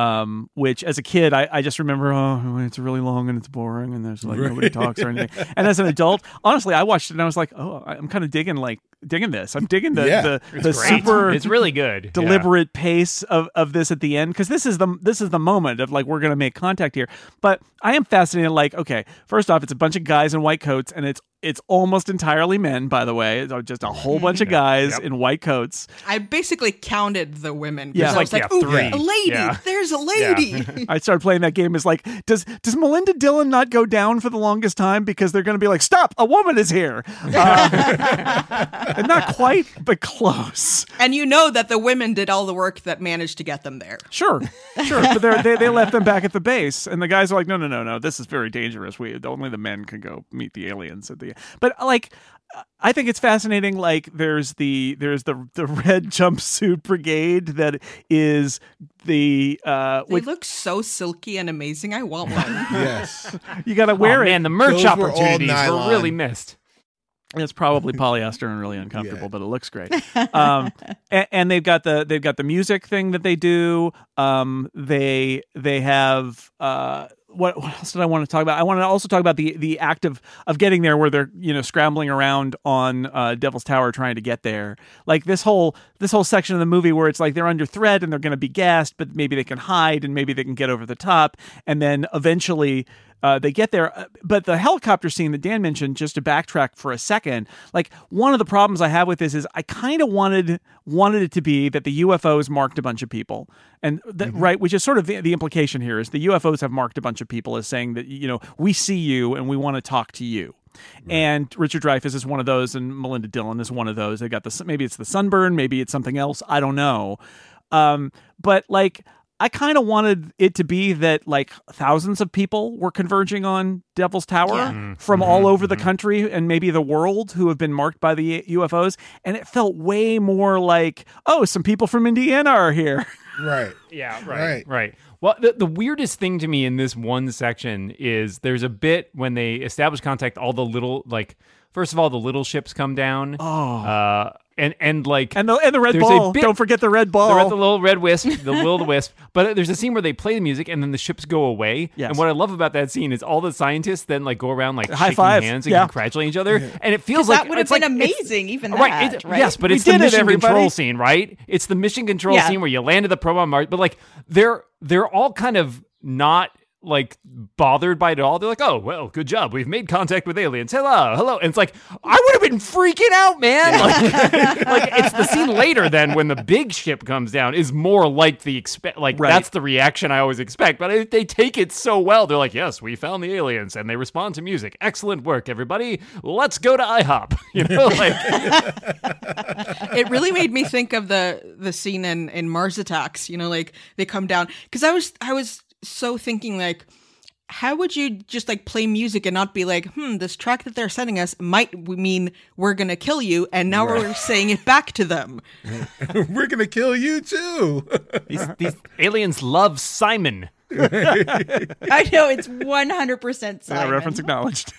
um which as a kid i, I just remember oh it's really long and it's boring and there's like nobody talks or anything [laughs] and as an adult honestly i watched it and i was like oh i'm kind of digging like digging this i'm digging the Yeah. the, It's the super It's really good. Yeah. deliberate pace of, of this at the end because this is the this is the moment of like we're gonna make contact here. But I am fascinated. Like, okay, first off, it's a bunch of guys in white coats, and it's it's almost entirely men. By the way, It's just a whole bunch of guys Yep. in white coats. i basically counted the women. Yeah. I was like, like, yeah, three. a lady Yeah. there's a lady [laughs] I started playing that game. Is like, does does Melinda Dillon not go down for the longest time because they're going to be like, stop, a woman is here, um, [laughs] and [laughs] not quite, but close. and you know that the women did all the work that managed to get them there Sure, sure. But they're, they they left them back at the base, and the guys are like, no, no, no, no. This is very dangerous. We only the men can go meet the aliens at the. But like, I think it's fascinating. Like, there's the there's the the red [laughs] jumpsuit brigade that is the uh, they which look so silky and amazing i want one [laughs] yes. you got to Oh, wear it. man, the merch Those opportunities were, nylon. really missed. It's probably [laughs] polyester and really uncomfortable, Yeah. but it looks great. Um, and, and they've got the they've got the music thing that they do. Um, they they have uh, what, what else did I want to talk about? I want to also talk about the the act of of getting there, where they're you know scrambling around on uh, Devil's Tower trying to get there. Like this whole this whole section of the movie where it's like they're under threat and they're going to be gassed, but maybe they can hide and maybe they can get over the top, and then eventually uh, they get there. Uh, But the helicopter scene that Dan mentioned, just to backtrack for a second, like one of the problems I have with this is I kind of wanted wanted it to be that the UFOs marked a bunch of people, and that, right, which is sort of the, the implication here is the UFOs have marked a bunch of people as saying that you know we see you and we want to talk to you. And Richard Dreyfuss is one of those, and Melinda Dillon is one of those. They got the maybe it's the sunburn, maybe it's something else. I don't know. Um, but like I kind of wanted it to be that like thousands of people were converging on Devil's Tower Yeah. Mm-hmm. from mm-hmm. all over the mm-hmm. country and maybe the world who have been marked by the UFOs. And it felt way more like, oh, some people from Indiana are here. [laughs] Right. Yeah, Right. right. Right. Well, the, the weirdest thing to me in this one section is there's a bit when they establish contact, all the little, like, first of all, the little ships come down. Oh. Uh, and, and like, And the and the red ball. bit- Don't forget the red ball. the, the little red wisp, the will the wisp. [laughs] But there's a scene where they play the music and then the ships go away. Yes. And what I love about that scene is all the scientists then like go around like High shaking five. hands and Yeah. congratulating each other. And it feels like that would have been like- amazing, even right, that, it- right? Yes, but We it's the did it, mission control scene, right? It's the mission control Yeah. scene where you landed the probe on Mars. But like they're they're all kind of not like bothered by it at all. They're like, oh well, good job. We've made contact with aliens. Hello, hello. And it's like I would have been freaking out, man. Like, [laughs] like it's the scene later then when the big ship comes down is more like the expect like Right. that's the reaction I always expect. But I, they take it so well. They're like, yes, we found the aliens, and they respond to music. Excellent work, everybody. Let's go to IHOP. [laughs] You know, like [laughs] it really made me think of the the scene in in Mars Attacks. You know, like they come down because I was I was so thinking like. How would you just like play music and not be like, hmm, this track that they're sending us might w- mean we're gonna kill you, and now we're saying it back to them. [laughs] We're gonna kill you too. [laughs] these, these aliens love Simon. [laughs] I know it's one hundred percent Yeah, reference acknowledged.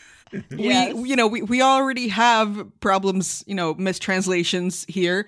Yes. We, you know, we, we already have problems, you know, mistranslations here.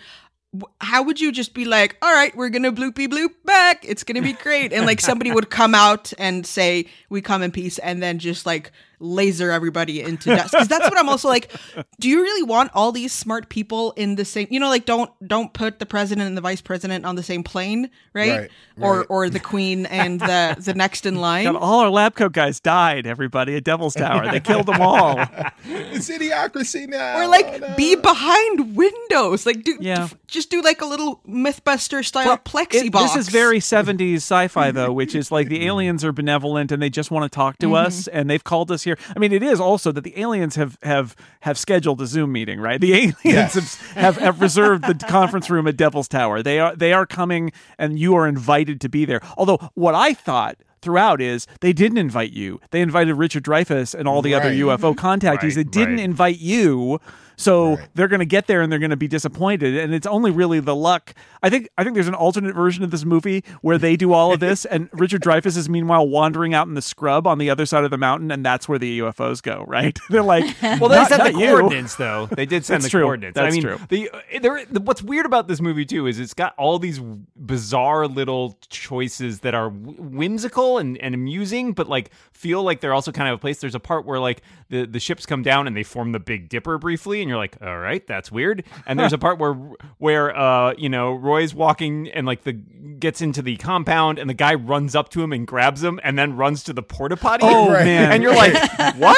How would you just be like, all right, we're gonna bloopy bloop back. It's gonna be great, and like somebody would come out and say, "We come in peace," and then just like laser everybody into dust. Because that's what I'm also like. Do you really want all these smart people in the same? You know, like don't don't put the president and the vice president on the same plane, right? Right, Or right. or the queen and the the next in line. God, all our lab coat guys died. Everybody at Devil's Tower, they killed them all. [laughs] It's idiocracy now. or like Oh, no. be behind windows like do Yeah. f- just do like a little mythbuster style Well, plexi it- box This is very 70s sci-fi though, which is like the aliens are benevolent and they just want to talk to mm-hmm. us and they've called us here. I mean, it is also that the aliens have have have scheduled a Zoom meeting, right? The [laughs] aliens Yes. have, have have reserved the conference room at Devil's Tower. They are they are coming and you are invited to be there. Although what I thought throughout is they didn't invite you. They invited Richard Dreyfuss and all the other UFO mm-hmm. contactees. Right, they didn't right. invite you. So Right. they're going to get there and they're going to be disappointed and it's only really the luck. I think I think there's an alternate version of this movie where they do all of this [laughs] and Richard Dreyfuss is meanwhile wandering out in the scrub on the other side of the mountain and that's where the UFOs go, right? [laughs] They're like, Well, they not- sent the not you. coordinates, though. [laughs] They did send That's the true. coordinates. I That's mean, true. the, uh, there, the what's weird about this movie too is it's got all these bizarre little choices that are whimsical and, and amusing, but like feel like they're also kind of a place. There's a part where like the the ships come down and they form the Big Dipper briefly, and you're like, all right, that's weird. And there's a part where where uh you know Roy's walking and like the gets into the compound and the guy runs up to him and grabs him and then runs to the porta potty. Oh, [laughs] Right. man. And you're like, [laughs] what?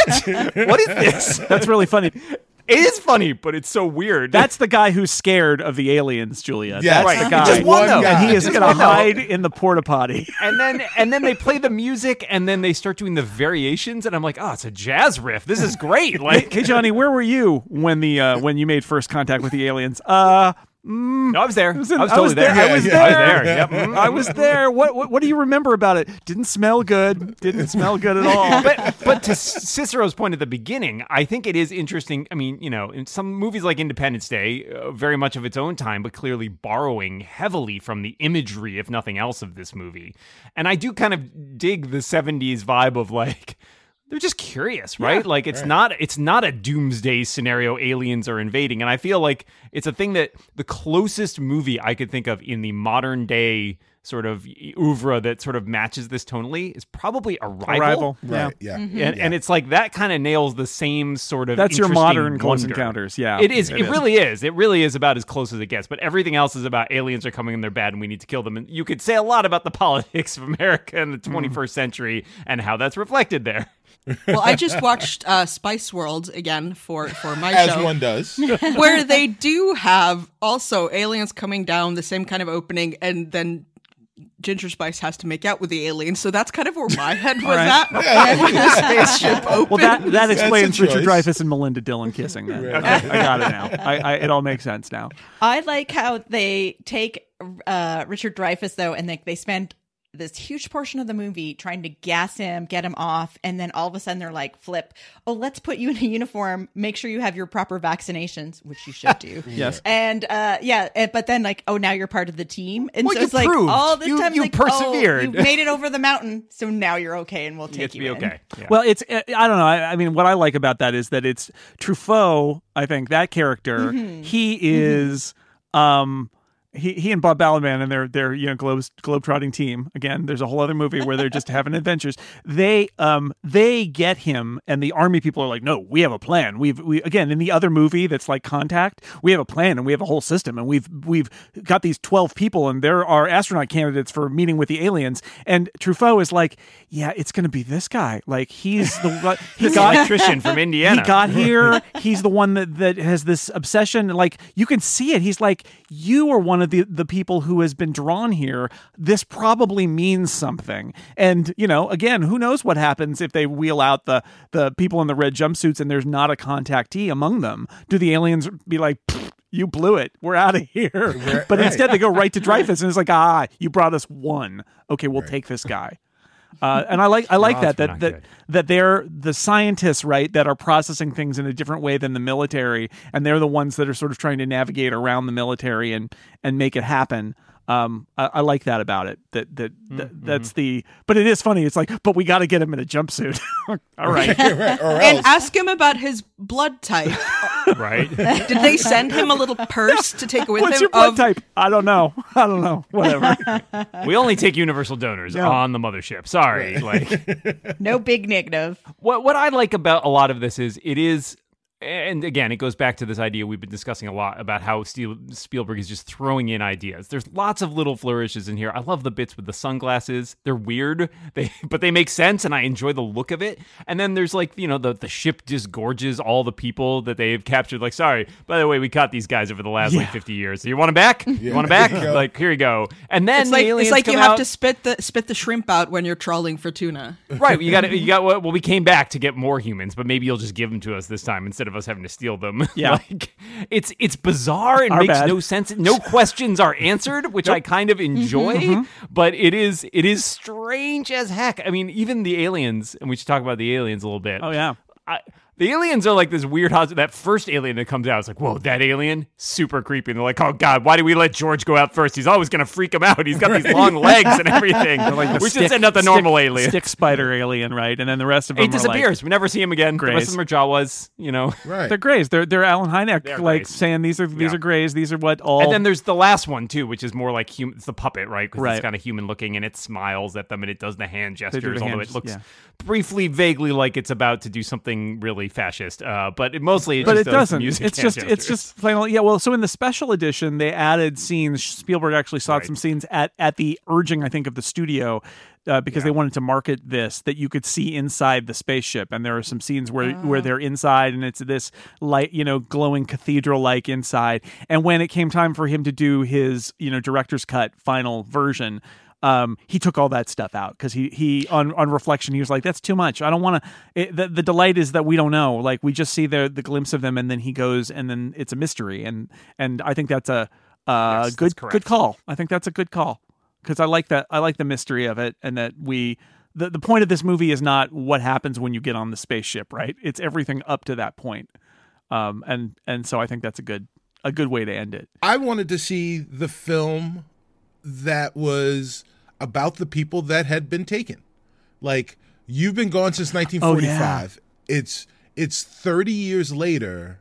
what is this? That's really funny. It is funny, but it's so weird. That's the guy who's scared of the aliens, Julia. Yes. That's Right. the guy. Just one, though. and he is going to hide in the porta potty. [laughs] and then and then they play the music and then they start doing the variations and I'm like, oh, it's a jazz riff. This is great. Like hey, Johnny, where were you when the uh, when you made first contact with the aliens? Uh, no, I was there. I was, in- totally there. I was Yeah, there. I was there. Yep. Mm. I was there. What, what what do you remember about it? Didn't smell good. Didn't smell good at all. but but to Cicero's point at the beginning, I think it is interesting. I mean, you know, in some movies like Independence Day, uh, very much of its own time, but clearly borrowing heavily from the imagery, if nothing else, of this movie. And I do kind of dig the '70s vibe of like. They're just curious, right? like it's not it's not a doomsday scenario aliens are invading and I feel like it's a thing that the closest movie I could think of in the modern day sort of oeuvre that sort of matches this tonally is probably Arrival. Arrival. Right. Yeah. Mm-hmm. And, and it's like that kind of nails the same sort of. That's your interesting modern Close. Encounters, yeah. it is. It It, is. really is. It really is about as close as it gets. But everything else is about aliens are coming and they're bad and we need to kill them. And you could say a lot about the [laughs] politics of America in the Mm. 21st century and how that's reflected there. Well i just watched uh spice world again for for my As show one does. [laughs] where they do have also aliens coming down the same kind of opening and then Ginger Spice has to make out with the aliens, so that's kind of where my head was right. at when the [laughs] spaceship opened. Well, that that explains Richard choice. Dreyfuss and Melinda Dillon kissing. Then okay, I got it now. I, I, it all makes sense now. I like how they take uh, Richard Dreyfuss though, and they they spend this huge portion of the movie trying to gas him, get him off, and then all of a sudden they're like, "Flip! Oh, let's put you in a uniform. Make sure you have your proper vaccinations, which you should do." [laughs] Yes. And uh, yeah, and- but then like, oh, now you're part of the team, and Well, so you it's like all this You- time, you like, persevered. Oh, you made it over the mountain, so now you're okay, and we'll take to you be in. okay. [laughs] Yeah. Well, it's uh, I don't know. I, I mean, what I like about that is that it's Truffaut. I think that character Mm-hmm. he is. um he, he and Bob Balaban and their their you know globe globetrotting team again. There's a whole other movie where they're just [laughs] having adventures. They um they get him and the army people are like, no, we have a plan. We've we again in the other movie that's like Contact, we have a plan and we have a whole system and we've we've got these twelve people and there are astronaut candidates for meeting with the aliens. And Truffaut is like, yeah, it's gonna be this guy. Like he's the he got electrician from Indiana. he got [laughs] here. He's the one that, that has this obsession. Like you can see it. He's like, you are one of the, the people who has been drawn here. This probably means something. And, you know, again, who knows what happens if they wheel out the, the people in the red jumpsuits and there's not a contactee among them? Do the aliens be like, you blew it. We're out of here. But instead they go right to Dreyfuss and it's like, ah, you brought us one. Okay, we'll take this guy. Uh, and I like I like that that that good. that they're the scientists, right, that are processing things in a different way than the military, and they're the ones that are sort of trying to navigate around the military and and make it happen. Um, I, I like that about it. That that, that that's the. But it is funny. It's like, but we got to get him in a jumpsuit. [laughs] All right. right, or And ask him about his blood type. [laughs] right? [laughs] Did they send him a little purse to take with What's him? your blood of- type? I don't know. I don't know. Whatever. we only take universal donors Yeah. on the mothership. Sorry, like No big negative. what what I like about a lot of this is it is and again it goes back to this idea we've been discussing a lot about how Spielberg is just throwing in ideas. There's lots of little flourishes in here. I love the bits with the sunglasses. They're weird, [laughs] they but they make sense and I enjoy the look of it. And then there's like, you know, the the ship disgorges all the people that they've captured like sorry, by the way, we caught these guys over the last like 50 years. So you want them back? [laughs] You want them back? Here you go. like here you go. And then It's like aliens it's like you have out. to spit the spit the shrimp out when you're trawling for tuna. Right, you got you got well. We came back to get more humans, but maybe you'll just give them to us this time instead of us having to steal them. [laughs] Yeah. like it's it's bizarre and Our makes bad. no sense. No [laughs] questions are answered, which I kind of mm-hmm, enjoy. Mm-hmm. But it is it is strange as heck. I mean, even the aliens, and we should talk about the aliens a little bit. Oh yeah. I, the aliens are like this weird house. That first alien that comes out, is like, whoa, that alien, super creepy. And they're like, oh god, why did we let George go out first? He's always gonna freak him out. He's got these long legs and [laughs] everything. Like the we should stick- send out the stick- normal alien. stick spider alien, right? And then the rest of them He are like- disappears. we never see him again. The rest Grays. of them are Jawas, you know. right. they're grays. They're they're Allen Hynek, They're like grays. saying these are these Yeah. are grays. These are what all. And then there's the last one too, which is more like human. It's the puppet, right? Because Right. it's kind of human looking, and it smiles at them, and it does the hand do gestures. the although hand it looks yeah. briefly, vaguely like it's about to do something really fascist. Uh, but it mostly, it but just it does doesn't. Music It's hand just it's just plain old, yeah. Well, so in the special edition, they added scenes. Spielberg actually saw Right. some scenes at at the urging, I think, of the studio. Uh, because they wanted to market this that you could see inside the spaceship and there are some scenes where where they're inside and it's this light you know glowing cathedral like inside and when it came time for him to do his you know director's cut final version um, he took all that stuff out because he he on on reflection he was like that's too much. I don't want to the, the delight is that we don't know. Like we just see the the glimpse of them and then he goes and then it's a mystery. And and I think that's a uh Yes, good that's good call. I think that's a good call because I like that I like the mystery of it and that we the the point of this movie is not what happens when you get on the spaceship right? It's everything up to that point. Um and and so I think that's a good a good way to end it. I wanted to see the film that was about the people that had been taken. Like you've been gone since 1945. It's it's 30 years later.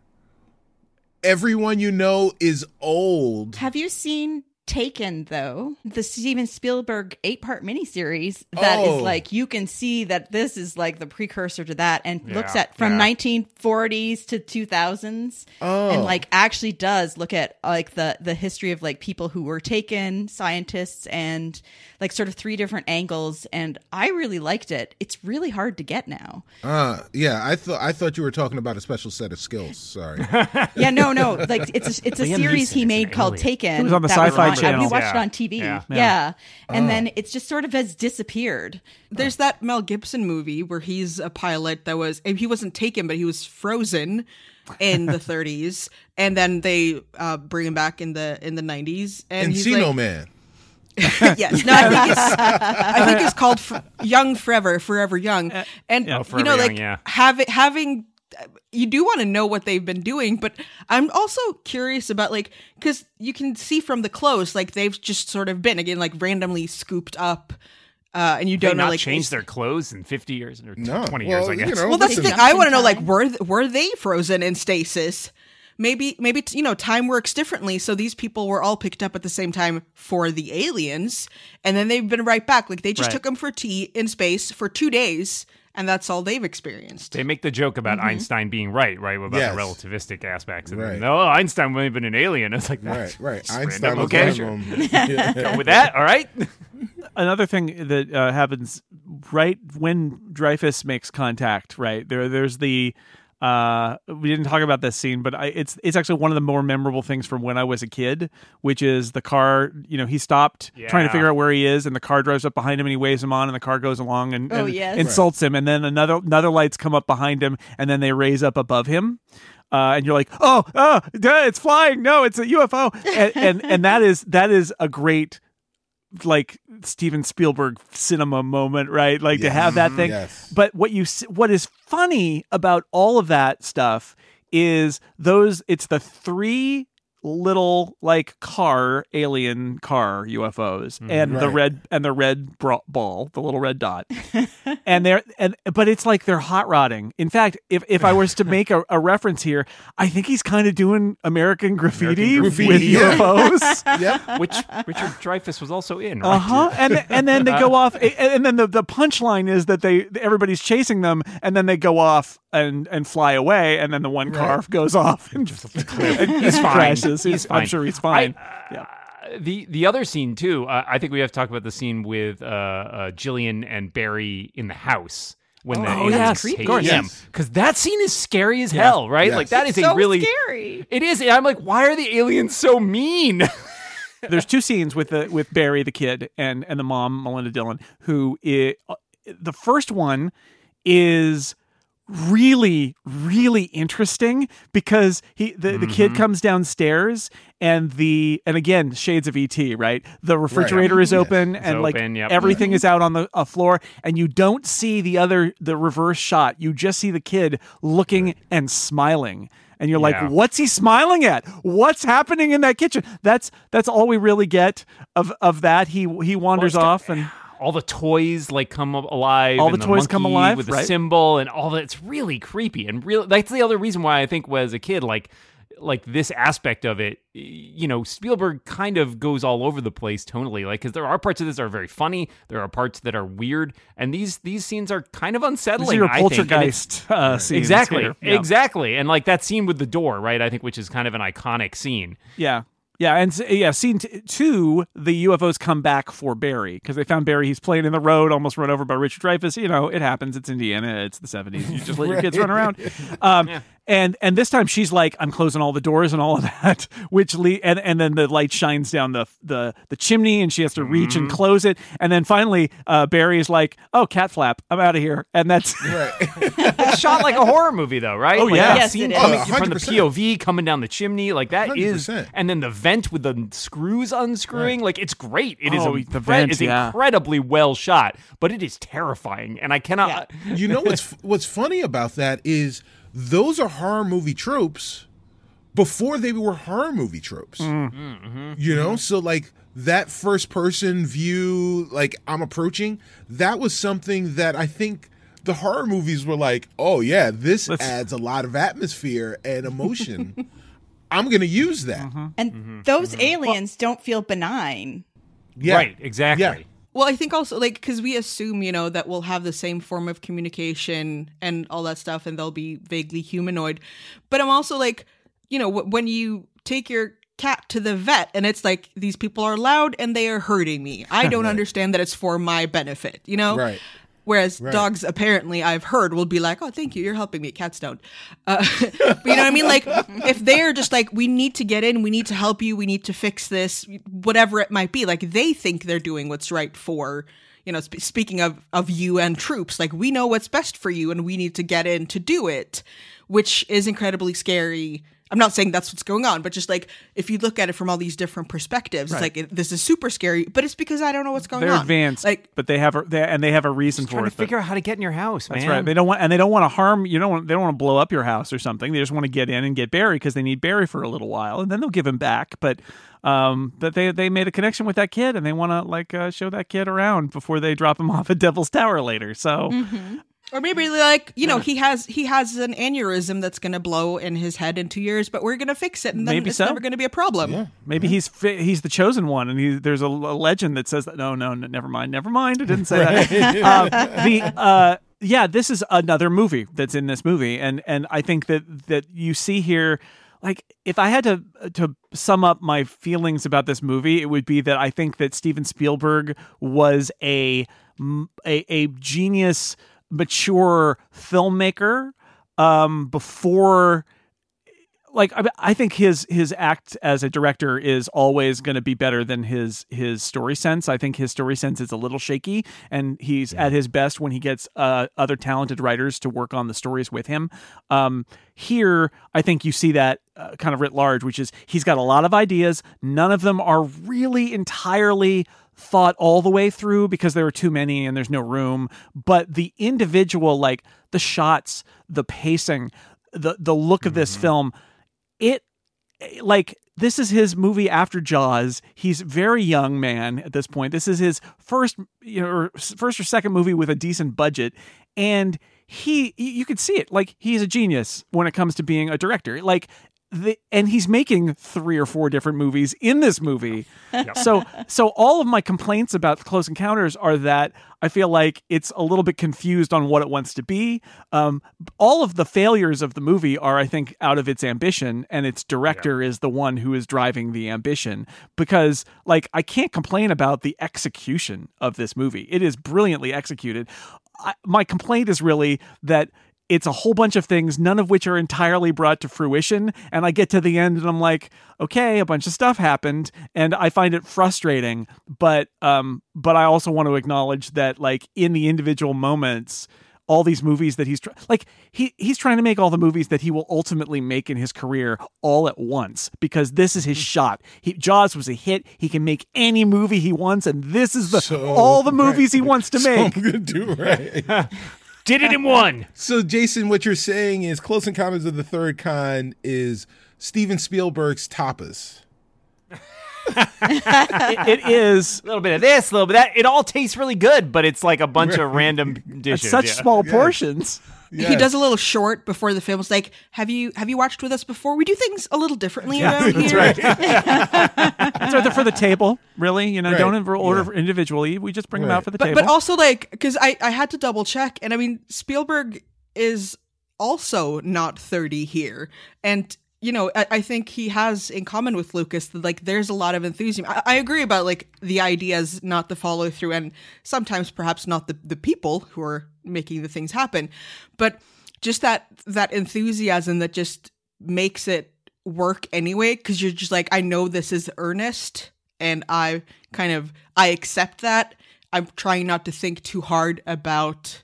Everyone you know is old. Have you seen Taken though? The Steven Spielberg eight-part miniseries that is Oh. like you can see that this is like the precursor to that and looks at from yeah. 1940s to 2000s Oh. and like actually does look at like the the history of like people who were taken, scientists and like sort of three different angles and I really liked it. It's really hard to get now. Uh yeah, I thought I thought you were talking about a special set of skills. Sorry. [laughs] Yeah, no, no. Like it's a, it's a Liam series Neeson he made an called alien. Taken. It was on the Sci-Fi on- Channel. We watched it on TV. Yeah. Yeah, Yeah. and then it's just sort of has disappeared. There's that Mel Gibson movie where he's a pilot that was he wasn't taken, but he was frozen in the [laughs] 30s, and then they uh, bring him back in the in the 90s, and he's Encino like, Man. [laughs] yes, no, I think it's I think it's called F- Young Forever, Forever Young, and yeah, you Forever know, Young, like yeah. having having you do want to know what they've been doing, but I'm also curious about like because you can see from the clothes like they've just sort of been again like randomly scooped up, uh, and you don't know not like changed their clothes in 50 years or No. 20 Well, years, I you guess. know, well, that's the thing. I want to know, like, were th- were they frozen in stasis? Maybe, maybe t- you know, time works differently. So these people were all picked up at the same time for the aliens, and then they've been right back. Like they just Right. took them for tea in space for two days, and that's all they've experienced. They make the joke about Einstein being right, right? About Yes. the relativistic aspects. And Right. No, oh, Einstein wouldn't have been an alien. It's like, Right, [laughs] right. It's Einstein was Okay, sure. Yeah. [laughs] [laughs] Go with that, all right? another thing that uh, happens right when Dreyfuss makes contact, right there, there's the. Uh, we didn't talk about this scene, but I, it's it's actually one of the more memorable things from when I was a kid, which is the car. You know, he stopped trying to figure out where he is, and the car drives up behind him, and he waves him on, and the car goes along and, Oh, and yes. insults him, and then another another lights come up behind him, and then they raise up above him. Uh, and you're like, oh, oh, it's flying! No, it's a UFO, and, and and that is that is a great like Steven Spielberg cinema moment, right? Like to have that thing. Yes. But what you what is funny about all of that stuff is those it's the three little like car alien car UFOs and the red and the red bra- ball, the little red dot. [laughs] and they're and but it's like they're hot rodding. In fact, if if I was to [laughs] make a, a reference here, I think he's kind of doing American graffiti, Graffiti, with yeah. UFOs. [laughs] Yep. which Richard Dreyfuss was also in. Right? Uh huh. And and then they go off, and- and then the, the punchline is that they everybody's chasing them, and then they go off and and fly away, and then the one car goes off and, [laughs] [laughs] and He's fine. crashes. He's He's, fine. I'm sure he's fine. I- yeah. Uh, the the other scene too. Uh, I think we have to talk about the scene with uh, uh, Jillian and Barry in the house when the Oh, aliens yes, take of course. him. Yes. Because that scene is scary as hell, right? Yes. Like that is a so really scary. It is. And I'm like, why are the aliens so mean? [laughs] There's two scenes with the with Barry the kid and and the mom Melinda Dillon, who i the first one is really really interesting because he the, the kid comes downstairs and the and again shades of et right? The refrigerator is Yes. open and like open, yep. everything is out on the uh, floor and you don't see the other the reverse shot. You just see the kid looking and smiling. And you're Yeah. like what's he smiling at? What's happening in that kitchen? That's that's all we really get of of that. He he wanders it's off and all the toys like come alive. All and the toys come alive, with the right. cymbal and all that. It's really creepy and real. That's the other reason why I think as a kid, like like this aspect of it, you know, Spielberg kind of goes all over the place tonally. Like, because there are parts of this that are very funny, there are parts that are weird, and these these scenes are kind of unsettling. these are your I think, poltergeist uh, scenes Exactly. Yeah. exactly, and like that scene with the door, right? I think which is kind of an iconic scene. Yeah. Yeah, and yeah, scene t- two, the UFOs come back for Barry because they found Barry. He's playing in the road, almost run over by Richard Dreyfuss. You know, it happens. It's Indiana. It's the seventies. You just let your kids run around. [laughs] Um, And and this time she's like, I'm closing all the doors and all of that, [laughs] which le- and and then the light shines down the the the chimney, and she has to reach and close it. And then finally, uh, Barry is like, Oh, cat flap, I'm out of here. And that's [laughs] Right. It's shot like a horror movie, though, right? Oh, Like, yeah. that Yes, scene coming Oh, from the POV coming down the chimney, like that is, 100%. and then the vent with the screws unscrewing, like it's great. It is Oh, a- the vent, is yeah. incredibly well shot, but it is terrifying, and I cannot. [laughs] you know what's what's funny about that is those are horror movie tropes before they were horror movie tropes. Mm. Mm, mm-hmm. You know, mm-hmm. so like that first person view, like I'm approaching, that was something that I think the horror movies were like, oh yeah, this Let's- adds a lot of atmosphere and emotion. [laughs] I'm gonna use that. Mm-hmm. And those aliens don't feel benign. Yeah. Right, exactly. Yeah. Well, I think also like because we assume you know that we'll have the same form of communication and all that stuff, and they'll be vaguely humanoid. But I'm also like, you know, wh- when you take your cat to the vet and it's like these people are loud and they are hurting me. I [laughs] don't understand that it's for my benefit, you know. Right. Whereas Right. dogs, apparently, I've heard will be like, "Oh, thank you, you're helping me." Cats don't. Uh, [laughs] but you know what I mean? Like, if they're just like, "We need to get in, we need to help you, we need to fix this," whatever it might be, like they think they're doing what's right for. You know, sp- speaking of of UN troops, like we know what's best for you, and we need to get in to do it, which is incredibly scary. I'm not saying that's what's going on, but just like if you look at it from all these different perspectives, it's like it, this is super scary. But it's because I don't know what's going on. they're advanced, Like but they have a they, and they have a reason Trying for to it. To figure out how to get in your house, man. Right. They don't want, and they don't want to harm. You don't want. They don't want to blow up your house or something. They just want to get in and get Barry because they need Barry for a little while, and then they'll give him back. But, um, but they they made a connection with that kid, and they want to like uh, show that kid around before they drop him [laughs] off at Devil's Tower later. So Or maybe like you know he has he has an aneurysm that's going to blow in his head in two years, but we're going to fix it, and then Maybe it's so. never going to be a problem. maybe he's fi- he's the chosen one, and he, there's a, a legend that says that. No, no, no, never mind, never mind. I didn't say that. [laughs] um, the uh, yeah, this is another movie that's in this movie, and and I think that that you see here. Like, if I had to to sum up my feelings about this movie, it would be that I think that Steven Spielberg was a a, a genius, mature filmmaker um, before like I, I think his his act as a director is always going to be better than his his story sense. I think his story sense is a little shaky, and he's at his best when he gets uh, other talented writers to work on the stories with him. Um, here, I think you see that uh, kind of writ large, which is he's got a lot of ideas. None of them are really entirely thought all the way through because there are too many and there's no room. But the individual, like the shots, the pacing, the the look of this mm-hmm. film, it like this is his movie after Jaws. He's very young man at this point. This is his first, you know, or first or second movie with a decent budget, and he, you could see it. Like he's a genius when it comes to being a director. Like. The, and he's making three or four different movies in this movie. So so all of my complaints about Close Encounters are that I feel like it's a little bit confused on what it wants to be. Um, all of the failures of the movie are, I think, out of its ambition, and its director is the one who is driving the ambition. Because, like, I can't complain about the execution of this movie. It is brilliantly executed. I, my complaint is really that it's a whole bunch of things, none of which are entirely brought to fruition. And I get to the end and I'm like, okay, a bunch of stuff happened, and I find it frustrating. But um, but I also want to acknowledge that like in the individual moments, all these movies that he's tr- like he he's trying to make all the movies that he will ultimately make in his career all at once because this is his shot. He, Jaws was a hit. He can make any movie he wants, and this is the So- all the movies he wants to So make. I'm do right. [laughs] Did it in one. [laughs] So, Jason, what you're saying is Close Encounters of the Third Kind is Steven Spielberg's tapas. [laughs] it, it is A little bit of this, a little bit of that. It all tastes really good, but it's like a bunch of random dishes. such yeah. small portions. He does a little short before the film. It's like, have you have you watched with us before? We do things a little differently around here. right. [laughs] So they're for the table, really. You know, Right. don't ever order Yeah. individually. We just bring them out for the But table. but also like because I I had to double check, and I mean Spielberg is also not thirty here, and you know I, I think he has in common with Lucas that like there's a lot of enthusiasm. I, I agree about like the ideas, not the follow through, and sometimes perhaps not the the people who are making the things happen, but just that that enthusiasm that just makes it work anyway because you're just like i know this is earnest and i kind of i accept that i'm trying not to think too hard about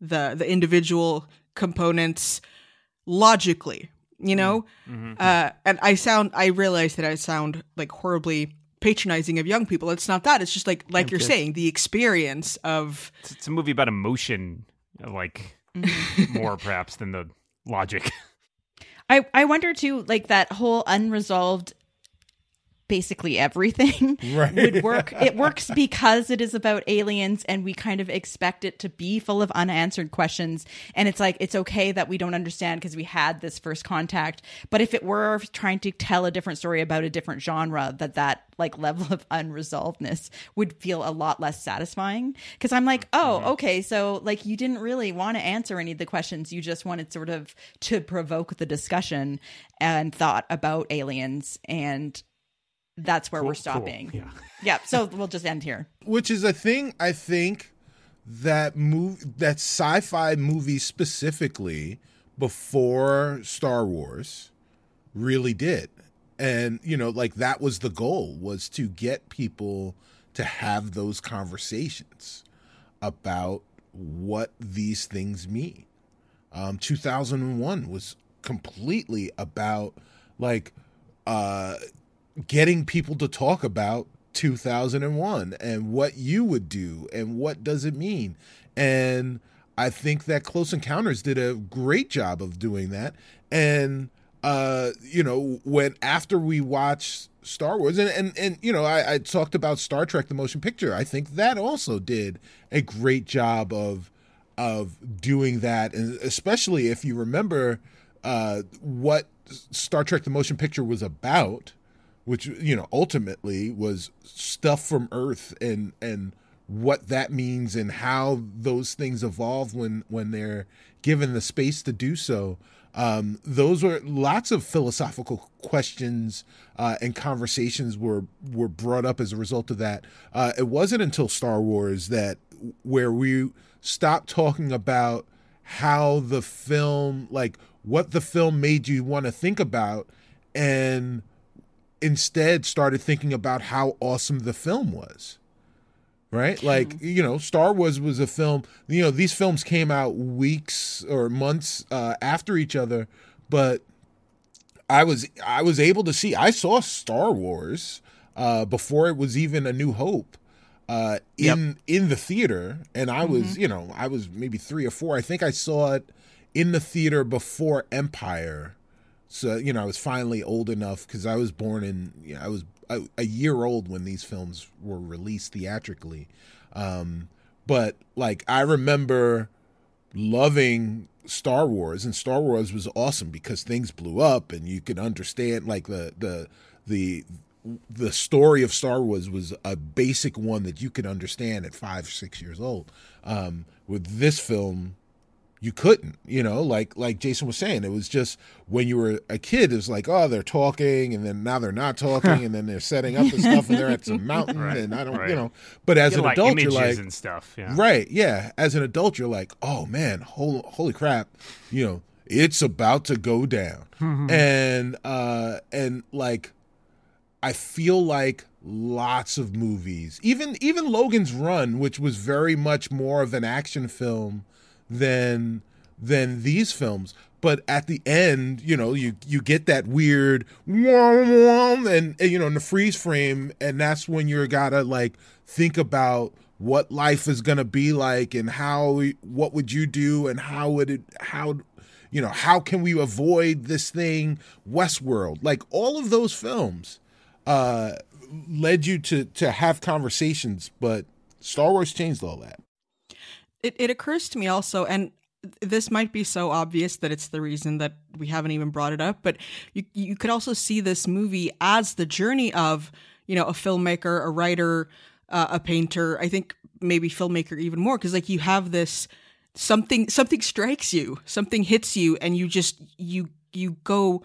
the the individual components logically you know? Uh and i sound i realize that i sound like horribly patronizing of young people. It's not that. It's just like like you're saying the experience of It's, it's a movie about emotion, like [laughs] more perhaps than the logic. I, I wonder too, like that whole unresolved basically everything [laughs] Right. would work. It works because it is about aliens and we kind of expect it to be full of unanswered questions. And it's like, it's okay that we don't understand because we had this first contact. But if it were trying to tell a different story about a different genre, that that like level of unresolvedness would feel a lot less satisfying. Cause I'm like, oh, mm-hmm. okay. So like you didn't really want to answer any of the questions. You just wanted sort of to provoke the discussion and thought about aliens and that's where we're stopping. Yeah. [laughs] Yeah. So we'll just end here. which is a thing I think that move that sci-fi movies specifically before Star Wars really did. And you know, like that was the goal was to get people to have those conversations about what these things mean. Um 2001 was completely about like uh getting people to talk about 2001 and what you would do and what does it mean. And i think that close encounters did a great job of doing that. And uh you know when after we watched star wars and and, and you know I, I talked about star trek the motion picture i think that also did a great job of of doing that. And especially if you remember uh what star trek the motion picture was about which you know ultimately was stuff from earth and and what that means and how those things evolve when when they're given the space to do so um, those were lots of philosophical questions uh, and conversations were were brought up as a result of that. Uh, it wasn't until Star Wars that where we stopped talking about how the film, like what the film made you want to think about, and instead started thinking about how awesome the film was right? Like you know star wars was a film you know these films came out weeks or months uh, after each other but i was i was able to see i saw star wars uh, before it was even a new hope uh, in in the theater and i was you know i was maybe three or four. I think i saw it in the theater before empire So you know, I was finally old enough because I was born in. You know, I was a, a year old when these films were released theatrically. Um, but like I remember loving Star Wars, and Star Wars was awesome because things blew up, and you could understand like the the the the story of Star Wars was a basic one that you could understand at five six years old. Um, with this film, you couldn't you know like like jason was saying it was just when you were a kid it was like oh they're talking and then now they're not [laughs] talking and then they're setting up and stuff and they're at some mountain Right, and i don't right. you know but as Get, an like, adult you're images like and stuff. Yeah. right yeah as an adult you're like oh man holy, holy crap you know it's about to go down and uh and like I feel like lots of movies, even even Logan's Run, which was very much more of an action film than than these films. But at the end, you know, you you get that weird and, and you know in the freeze frame, and that's when you're gotta like think about what life is gonna be like and how what would you do and how would it how you know how can we avoid this thing? Westworld. Like all of those films uh led you to to have conversations but Star Wars changed all that It, it occurs to me also, and this might be so obvious that it's the reason that we haven't even brought it up, but you you could also see this movie as the journey of you know a filmmaker, a writer, uh, a painter. I think maybe filmmaker even more because like you have this something something strikes you, something hits you, and you just you you go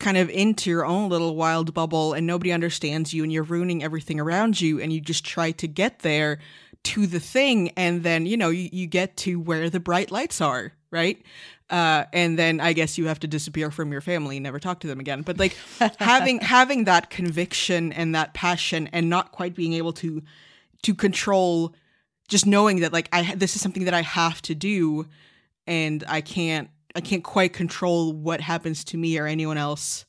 kind of into your own little wild bubble and nobody understands you and you're ruining everything around you and you just try to get there to the thing and then you know you, you get to where the bright lights are right? Uh, and then i guess you have to disappear from your family and never talk to them again. But like [laughs] having having that conviction and that passion and not quite being able to to control just knowing that like i this is something that i have to do and i can't i can't quite control what happens to me or anyone else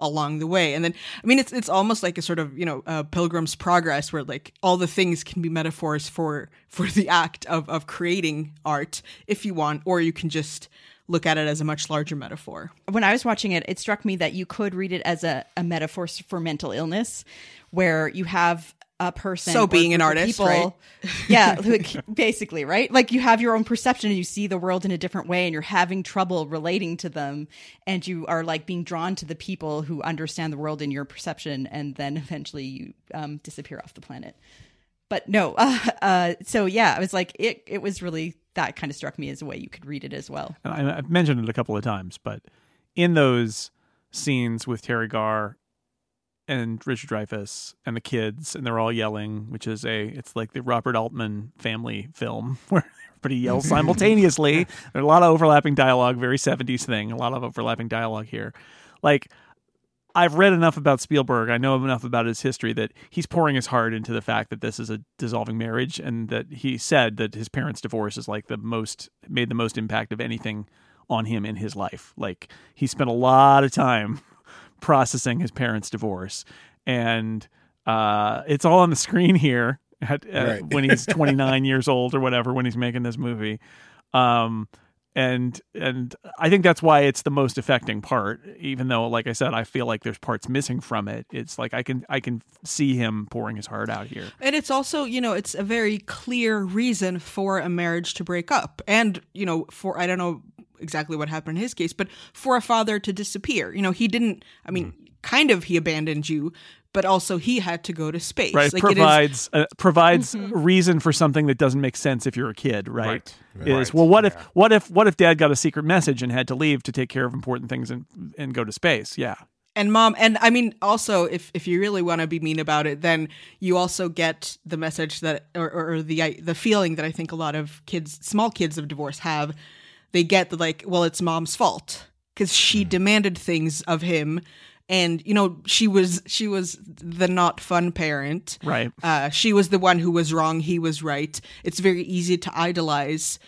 along the way. And then i mean it's it's almost like a sort of you know uh, pilgrim's progress where like all the things can be metaphors for for the act of of creating art if you want or you can just look at it as a much larger metaphor. When I was watching it, it struck me that you could read it as a, a metaphor for mental illness, where you have a person. So being an group of artist, right? [laughs] yeah, like, basically, right? Like you have your own perception and you see the world in a different way, and you're having trouble relating to them, and you are like being drawn to the people who understand the world in your perception, and then [laughs] eventually you um, disappear off the planet. But no, uh, [laughs] uh, so yeah, I was like, it. It was really that kind of struck me as a way you could read it as well. and I, I've mentioned it a couple of times, but in those scenes with Teri Garr and Richard Dreyfuss and the kids, and they're all yelling, which is a it's like the Robert Altman family film [laughs] where everybody yells [laughs] simultaneously. There's a lot of overlapping dialogue, very 70s thing, a lot of overlapping dialogue here. Like I've read enough about Spielberg. I know enough about his history that he's pouring his heart into the fact that this is a dissolving marriage, and that he said that his parents' divorce is like the most made the most impact of anything on him in his life. Like he spent a lot of time processing his parents' divorce, and uh, it's all on the screen here at, at- Right. when he's 29 [laughs] years old or whatever when he's making this movie. Um, and and I think that's why it's the most affecting part. Even though, like I said, I feel like there's parts missing from it. It's like I can I can see him pouring his heart out here. And it's also, you know, it's a very clear reason for a marriage to break up. And, you know, for, I don't know exactly what happened in his case, but for a father to disappear. You know, he didn't, I mean, kind of he abandoned you, but also he had to go to space. Right, Like, it is- provides uh, provides reason for something that doesn't make sense if you're a kid. Right, Right. is Right. well, what if what if what if dad got a secret message and had to leave to take care of important things and and go to space? Yeah, and mom and i mean also if if you really want to be mean about it then you also get the message that or, or, or the the feeling that i think a lot of kids small kids of divorce have they get the like well it's mom's fault because she demanded things of him and you know she was she was the not fun parent right. uh, she was the one who was wrong he was right it's very easy to idolize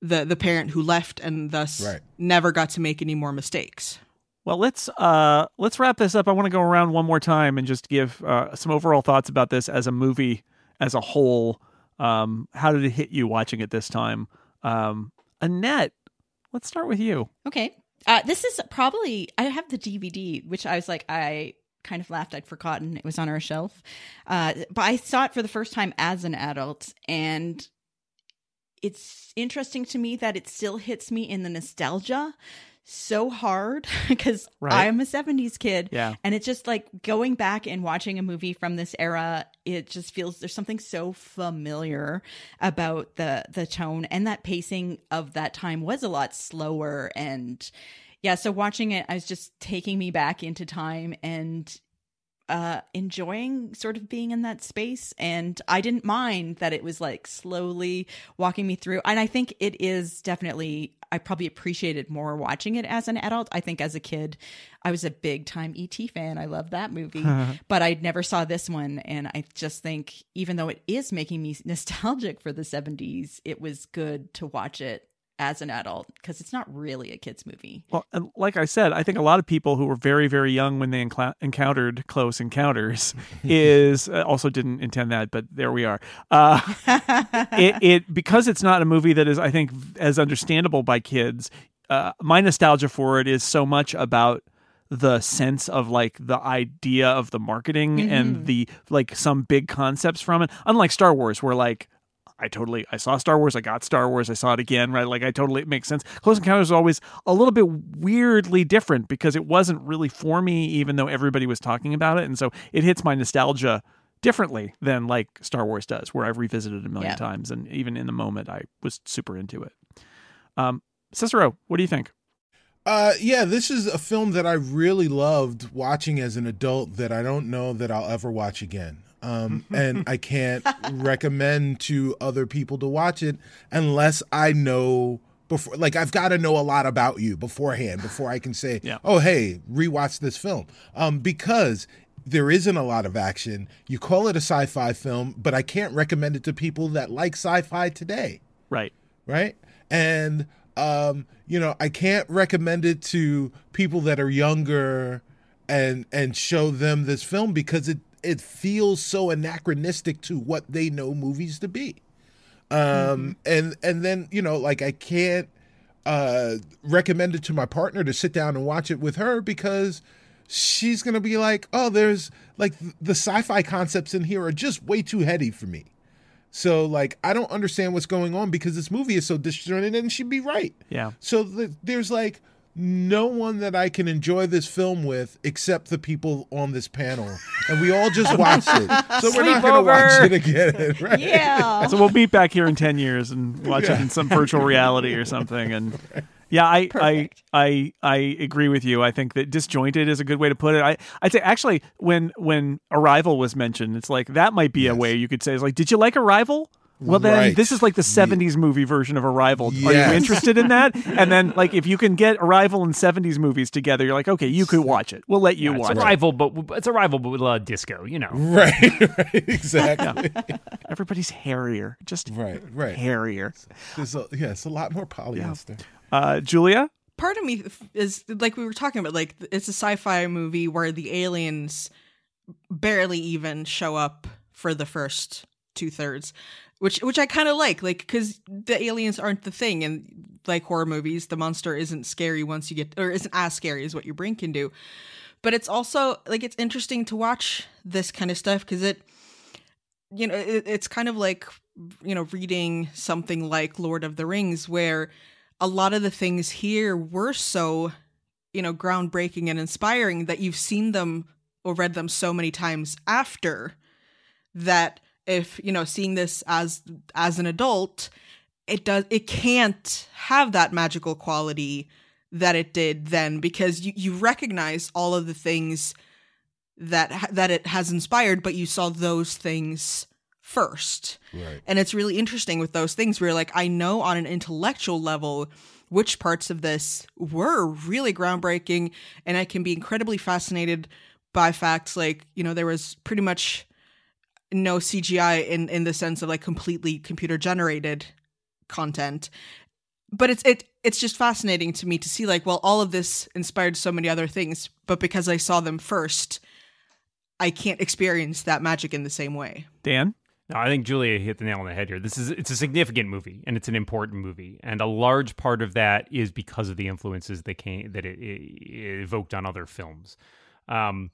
the the parent who left and thus Right. never got to make any more mistakes Well, let's uh let's wrap this up. I want to go around one more time and just give uh, some overall thoughts about this as a movie as a whole. Um, how did it hit you watching it this time? Um, Annette, let's start with you. Okay. Uh, this is probably I have the DVD, which I was like I kind of laughed I'd forgotten it was on our shelf. Uh, but I saw it for the first time as an adult, and it's interesting to me that it still hits me in the nostalgia so hard [laughs] because Right. I'm a 70s kid. Yeah. And it's just like going back and watching a movie from this era, it just feels there's something so familiar about the the tone and that pacing of that time was a lot slower and yeah, so watching it I was just taking me back into time and uh enjoying sort of being in that space and I didn't mind that it was like slowly walking me through and I think it is definitely I probably appreciated more watching it as an adult. I think as a kid I was a big time ET fan. I love that movie. [laughs] but I never saw this one and I just think even though it is making me [laughs] nostalgic for the 70s, it was good to watch it as an adult because it's not really a kids movie. Well, and like I said, I think a lot of people who were very, very young when they encla- encountered Close Encounters [laughs] is uh, also didn't intend that, but there we are. Uh, [laughs] it, it because it's not a movie that is, I think, as understandable by kids. Uh, my nostalgia for it is so much about the sense of like the idea of the marketing and the like some big concepts from it. Unlike Star Wars, where like I totally I saw Star Wars, I got Star Wars, I saw it again, right? Like I totally it makes sense. Close Encounters was always a little bit weirdly different because it wasn't really for me, even though everybody was talking about it, and so it hits my nostalgia differently than like Star Wars does, where I've revisited it a million Yeah. times, and even in the moment, I was super into it. Um, Cicero, what do you think? Uh, yeah, this is a film that I really loved watching as an adult that I don't know that I'll ever watch again. Um, [laughs] and I can't recommend to other people to watch it unless I know before. Like I've got to know a lot about you beforehand before I can say, Yeah. "Oh, hey, rewatch this film," um, because there isn't a lot of action. You call it a sci-fi film, but I can't recommend it to people that like sci-fi today Right. right? And um, you know, I can't recommend it to people that are younger and and show them this film because it it feels so anachronistic to what they know movies to be. Um and and then, you know, like I can't uh recommend it to my partner to sit down and watch it with her because she's going to be like, "Oh, there's like the sci-fi concepts in here are just way too heady for me." So like I don't understand what's going on because this movie is so disjointed and she'd be right. Yeah. So the, there's like no one that I can enjoy this film with except the people on this panel, and we all just watched it. So we're not going to watch it again, [laughs] right? Yeah. So we'll meet back here in ten years and watch it in some virtual reality or something. And yeah, I, I Perfect. I I agree with you. I think that disjointed is a good way to put it. I I'd say actually when when Arrival was mentioned, it's like that might be a way you could say it's like, did you like Arrival? Well, then Right. this is like the '70s movie version of Arrival. Are you [laughs] interested in that? And then, like, if you can get Arrival and '70s movies together, you're like, okay, you could watch it. We'll let you it's watch a it. rival, but it's a rival, but with a lot of disco. You know, Right, [laughs] right, exactly. Everybody's hairier, just Right, right. hairier. There's a, yeah, it's a lot more polyester. Uh, Julia, part of me is like we were talking about like it's a sci-fi movie where the aliens barely even show up for the first two thirds which which i kind of like like because the aliens aren't the thing and like horror movies the monster isn't scary once you get or isn't as scary as what your brain can do. But it's also like it's interesting to watch this kind of stuff because it you know it, it's kind of like you know reading something like lord of the rings where a lot of the things here were so you know groundbreaking and inspiring that you've seen them or read them so many times after that if you know seeing this as as an adult it does it can't have that magical quality that it did then because you, you recognize all of the things that that it has inspired but you saw those things first Right. and it's really interesting with those things where like I know on an intellectual level which parts of this were really groundbreaking and I can be incredibly fascinated by facts like, you know, there was pretty much no CGI in in the sense of like completely computer generated content. But it's it it's just fascinating to me to see like well all of this inspired so many other things, but because I saw them first, I can't experience that magic in the same way. Dan. No, I think Julia hit the nail on the head here. This is it's a significant movie and it's an important movie, and a large part of that is because of the influences that came that it, it evoked on other films. Um,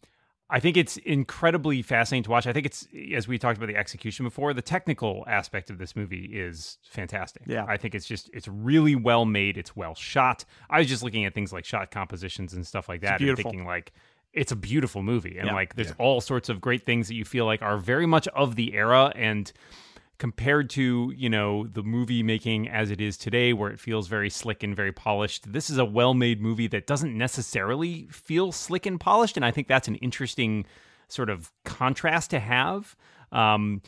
I think it's incredibly fascinating to watch. I think it's as we talked about the execution before, the technical aspect of this movie is fantastic. Yeah. I think it's just it's really well made, it's well shot. I was just looking at things like shot compositions and stuff like that and thinking like it's a beautiful movie and Yeah. like there's all sorts of great things that you feel like are very much of the era and compared to you know the movie making as it is today where it feels very slick and very polished this is a well-made movie that doesn't necessarily feel slick and polished and i think that's an interesting sort of contrast to have. Um,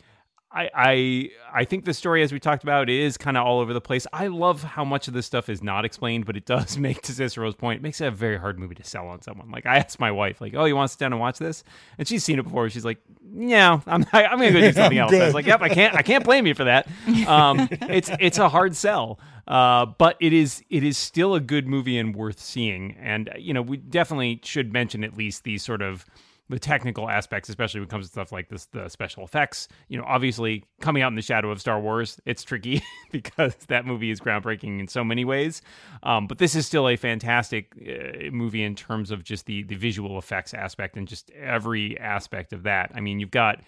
I, I I think the story, as we talked about, is kind of all over the place. I love how much of this stuff is not explained, but it does [laughs] make, to Cicero's point, it makes it a very hard movie to sell on someone. Like I asked my wife, like, "Oh, you want to sit down and watch this?" And she's seen it before. She's like, "Yeah, I'm I'm gonna go do [laughs] something else." I was like, "Yep, I can't I can't blame you for that." Um, [laughs] it's it's a hard sell, uh, but it is it is still a good movie and worth seeing. And you know, we definitely should mention at least these sort of the technical aspects, especially when it comes to stuff like this, the special effects. You know, obviously coming out in the shadow of Star Wars, it's tricky [laughs] because that movie is groundbreaking in so many ways. Um, but this is still a fantastic uh, movie in terms of just the the visual effects aspect and just every aspect of that. I mean, you've got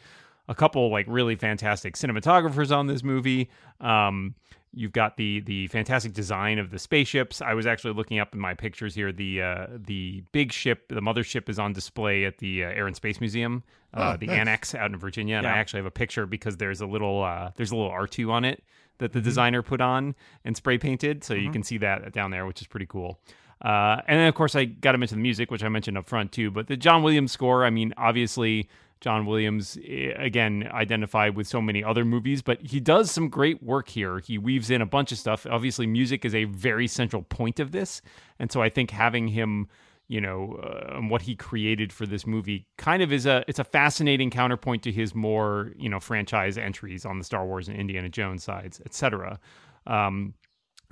a couple like really fantastic cinematographers on this movie. Um, you've got the the fantastic design of the spaceships. I was actually looking up in my pictures here. The uh, the big ship, the mothership, is on display at the uh, Air and Space Museum, uh, Oh, the nice. Annex out in Virginia. And I actually have a picture because there's a little uh, there's a little R two on it that Mm-hmm. the designer put on and spray painted, so you can see that down there, which is pretty cool. Uh, and then, of course, I got to mention the music, which I mentioned up front too. But the John Williams score, I mean, obviously, John Williams, eh, again, identified with so many other movies, but he does some great work here. He weaves in a bunch of stuff. Obviously, music is a very central point of this. And so I think having him, you know, uh, what he created for this movie kind of is a, it's a fascinating counterpoint to his more, you know, franchise entries on the Star Wars and Indiana Jones sides, et cetera. Um,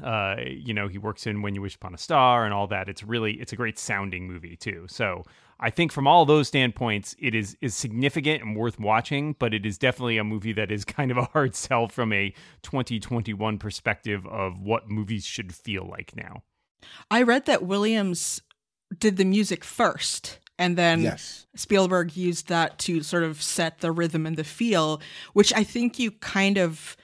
uh, you know, he works in When You Wish Upon a Star and all that. It's really it's a great sounding movie too. So I think from all those standpoints, it is is significant and worth watching. But it is definitely a movie that is [laughs] kind of a hard sell from a 2021 perspective of what movies should feel like now. I read that Williams did the music first and then Yes. Spielberg used that to sort of set the rhythm and the feel, which I think you kind of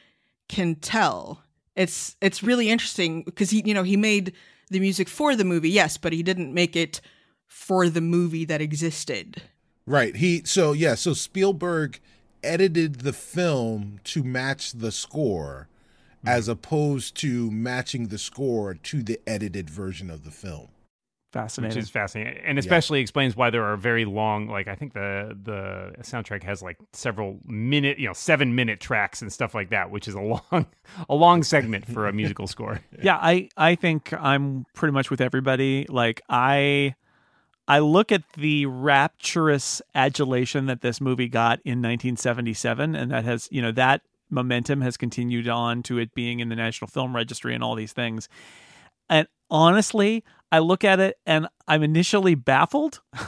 can tell. It's it's really interesting because he you know he made the music for the movie, yes, but he didn't make it for the movie that existed. Right. He so yeah, so Spielberg edited the film to match the score hmm. as opposed to matching the score to the edited version of the film. Fascinating. which is fascinating, and especially explains why there are very long. Like I think the the soundtrack has like several minute, you know, seven minute tracks and stuff like that, which is a long [laughs] a long segment for a musical [laughs] score. yeah i i think i'm pretty much with everybody like i i look at the rapturous adulation that this movie got in 1977 and that has you know that momentum has continued on to it being in the national film registry and all these things. And honestly i look at it and i'm initially baffled. [laughs]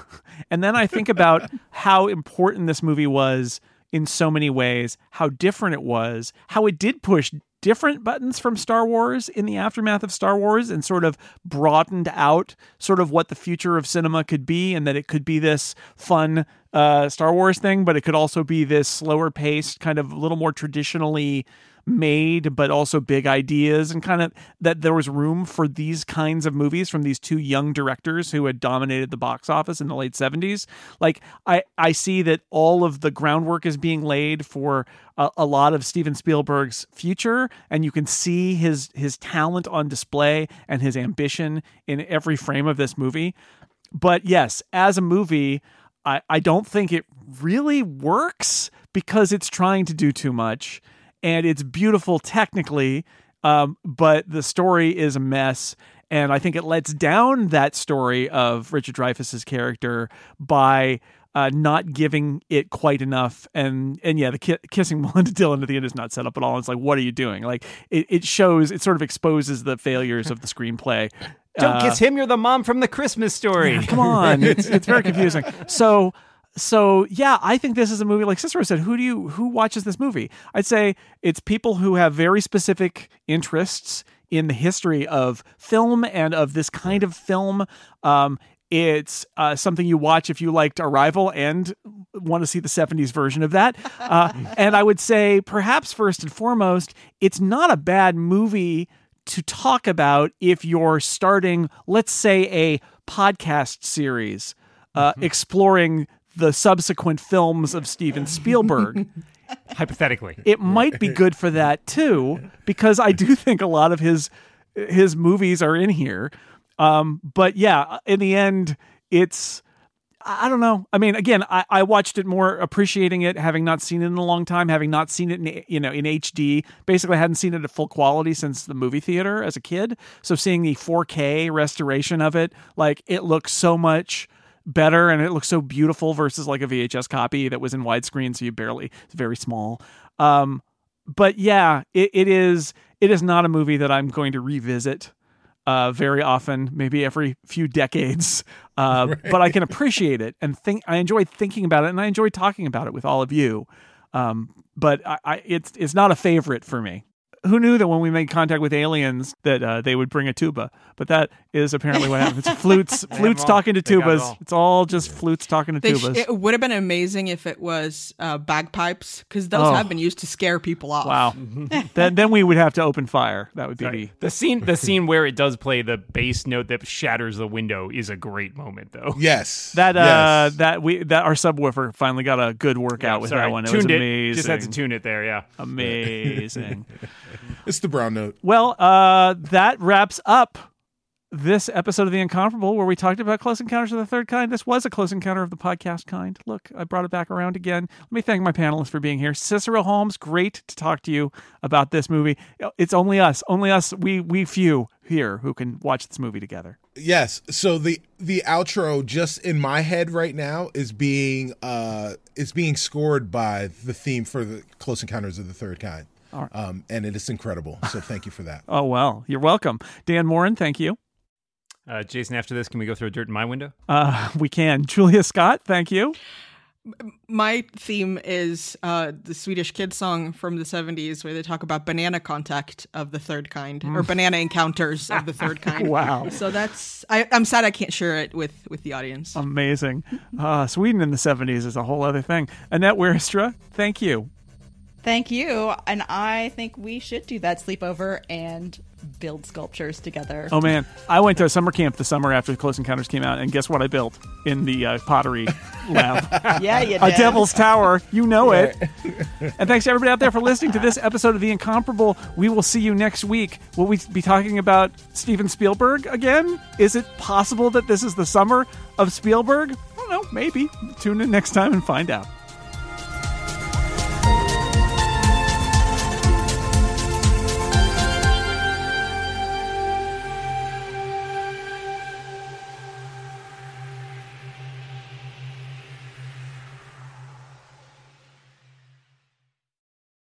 And then i think [laughs] about how important this movie was in so many ways how different it was how it did push different buttons from Star Wars in the aftermath of Star Wars and sort of broadened out sort of what the future of cinema could be and that it could be this fun uh, Star Wars thing, but it could also be this slower paced, kind of a little more traditionally made, but also big ideas and kind of that there was room for these kinds of movies from these two young directors who had dominated the box office in the late 70s. Like I, I see that all of the groundwork is being laid for a, a lot of Steven Spielberg's future, and you can see his his talent on display and his ambition in every frame of this movie. But yes, as a movie, I, I don't think it really works because it's trying to do too much and it's beautiful technically, um, but the story is a mess. And I think it lets down that story of Richard Dreyfuss's character by uh, not giving it quite enough. And and yeah, the ki- kissing [laughs] Melinda Dillon at the end is not set up at all. It's like, what are you doing? Like it, it shows, it sort of exposes the failures of the screenplay. Don't Uh, kiss him. You're the mom from the Christmas story. Come on, it's it's very confusing. [laughs] So so yeah, I think this is a movie. Like Cicero said, who do you who watches this movie? I'd say it's people who have very specific interests in the history of film and of this kind of film. Um, it's uh, something you watch if you liked Arrival and want to see the 70s version of that. Uh, [laughs] and I would say, perhaps first and foremost, it's not a bad movie to talk about if you're starting, let's say, a podcast series uh, exploring the subsequent films of Steven Spielberg. [laughs] Hypothetically. it might be good for that [laughs] too, because I do think a lot of his his movies are in here. Um, but yeah, in the end, it's I don't know. I mean, again, I, I watched it more appreciating it, having not seen it in a long time, having not seen it in you know in HD. Basically, I hadn't seen it at full quality since the movie theater as a kid. So seeing the 4K restoration of it, like it looks so much better and it looks so beautiful versus like a VHS copy that was in widescreen, so you barely it's very small. Um, but yeah, it, it is it is not a movie that I'm going to revisit uh, very often, maybe every few decades. Uh, [laughs] But I can appreciate it and think. I enjoy thinking about it, and I enjoy talking about it with all of you. Um, but I, I, it's it's not a favorite for me. Who knew that when we made contact with aliens that uh, they would bring a tuba? But that is apparently what happens. It's [laughs] flutes, flutes all- talking to they got it tubas. all. It's all just flutes talking to They sh- tubas. it would have been amazing if it was uh, bagpipes because those Oh. have been used to scare people off. wow. [laughs] then then we would have to open fire. That would be the The scene the scene where it does play the bass note that shatters the window is a great moment though. Yes. That uh Yes. that we that our subwoofer finally got a good workout with Sorry, that one. It tuned was it. amazing. Just had to tune it there, yeah. amazing. [laughs] it's the brown note. well, uh that wraps up this episode of The Incomparable where we talked about Close Encounters of the Third Kind. This was a close encounter of the podcast kind. Look, I brought it back around again. Let me thank my panelists for being here. Cicero Holmes, great to talk to you about this movie. It's only us, only us, we we few here who can watch this movie together. Yes. So the the outro just in my head right now is being uh is being scored by the theme for the Close Encounters of the Third Kind. Um, and it is incredible. So thank you for that. [laughs] Oh well, you're welcome. Dan Moren, thank you. Uh, Jason, after this, can we go through a dirt in my window? Uh, we can. Julia Scott, thank you. My theme is uh, the Swedish kid song from the 70s where they talk about banana contact of the third kind or banana encounters of the third [laughs] kind. Wow. So that's I, I'm sad I can't share it with with the audience. Amazing. Uh, Sweden in the 70s is a whole other thing. Annette Wierstra, thank you. Thank you. And I think we should do that sleepover and build sculptures together. Oh man, I went to a summer camp the summer after Close Encounters came out, and guess what I built in the uh, pottery [laughs] lab? Yeah, you a devil's tower. You know it. and thanks to everybody out there for listening to this episode of The Incomparable. We will see you next week. Will we be talking about Steven Spielberg again? Is it possible that this is the summer of Spielberg? I don't know. Maybe. Tune in next time and find out.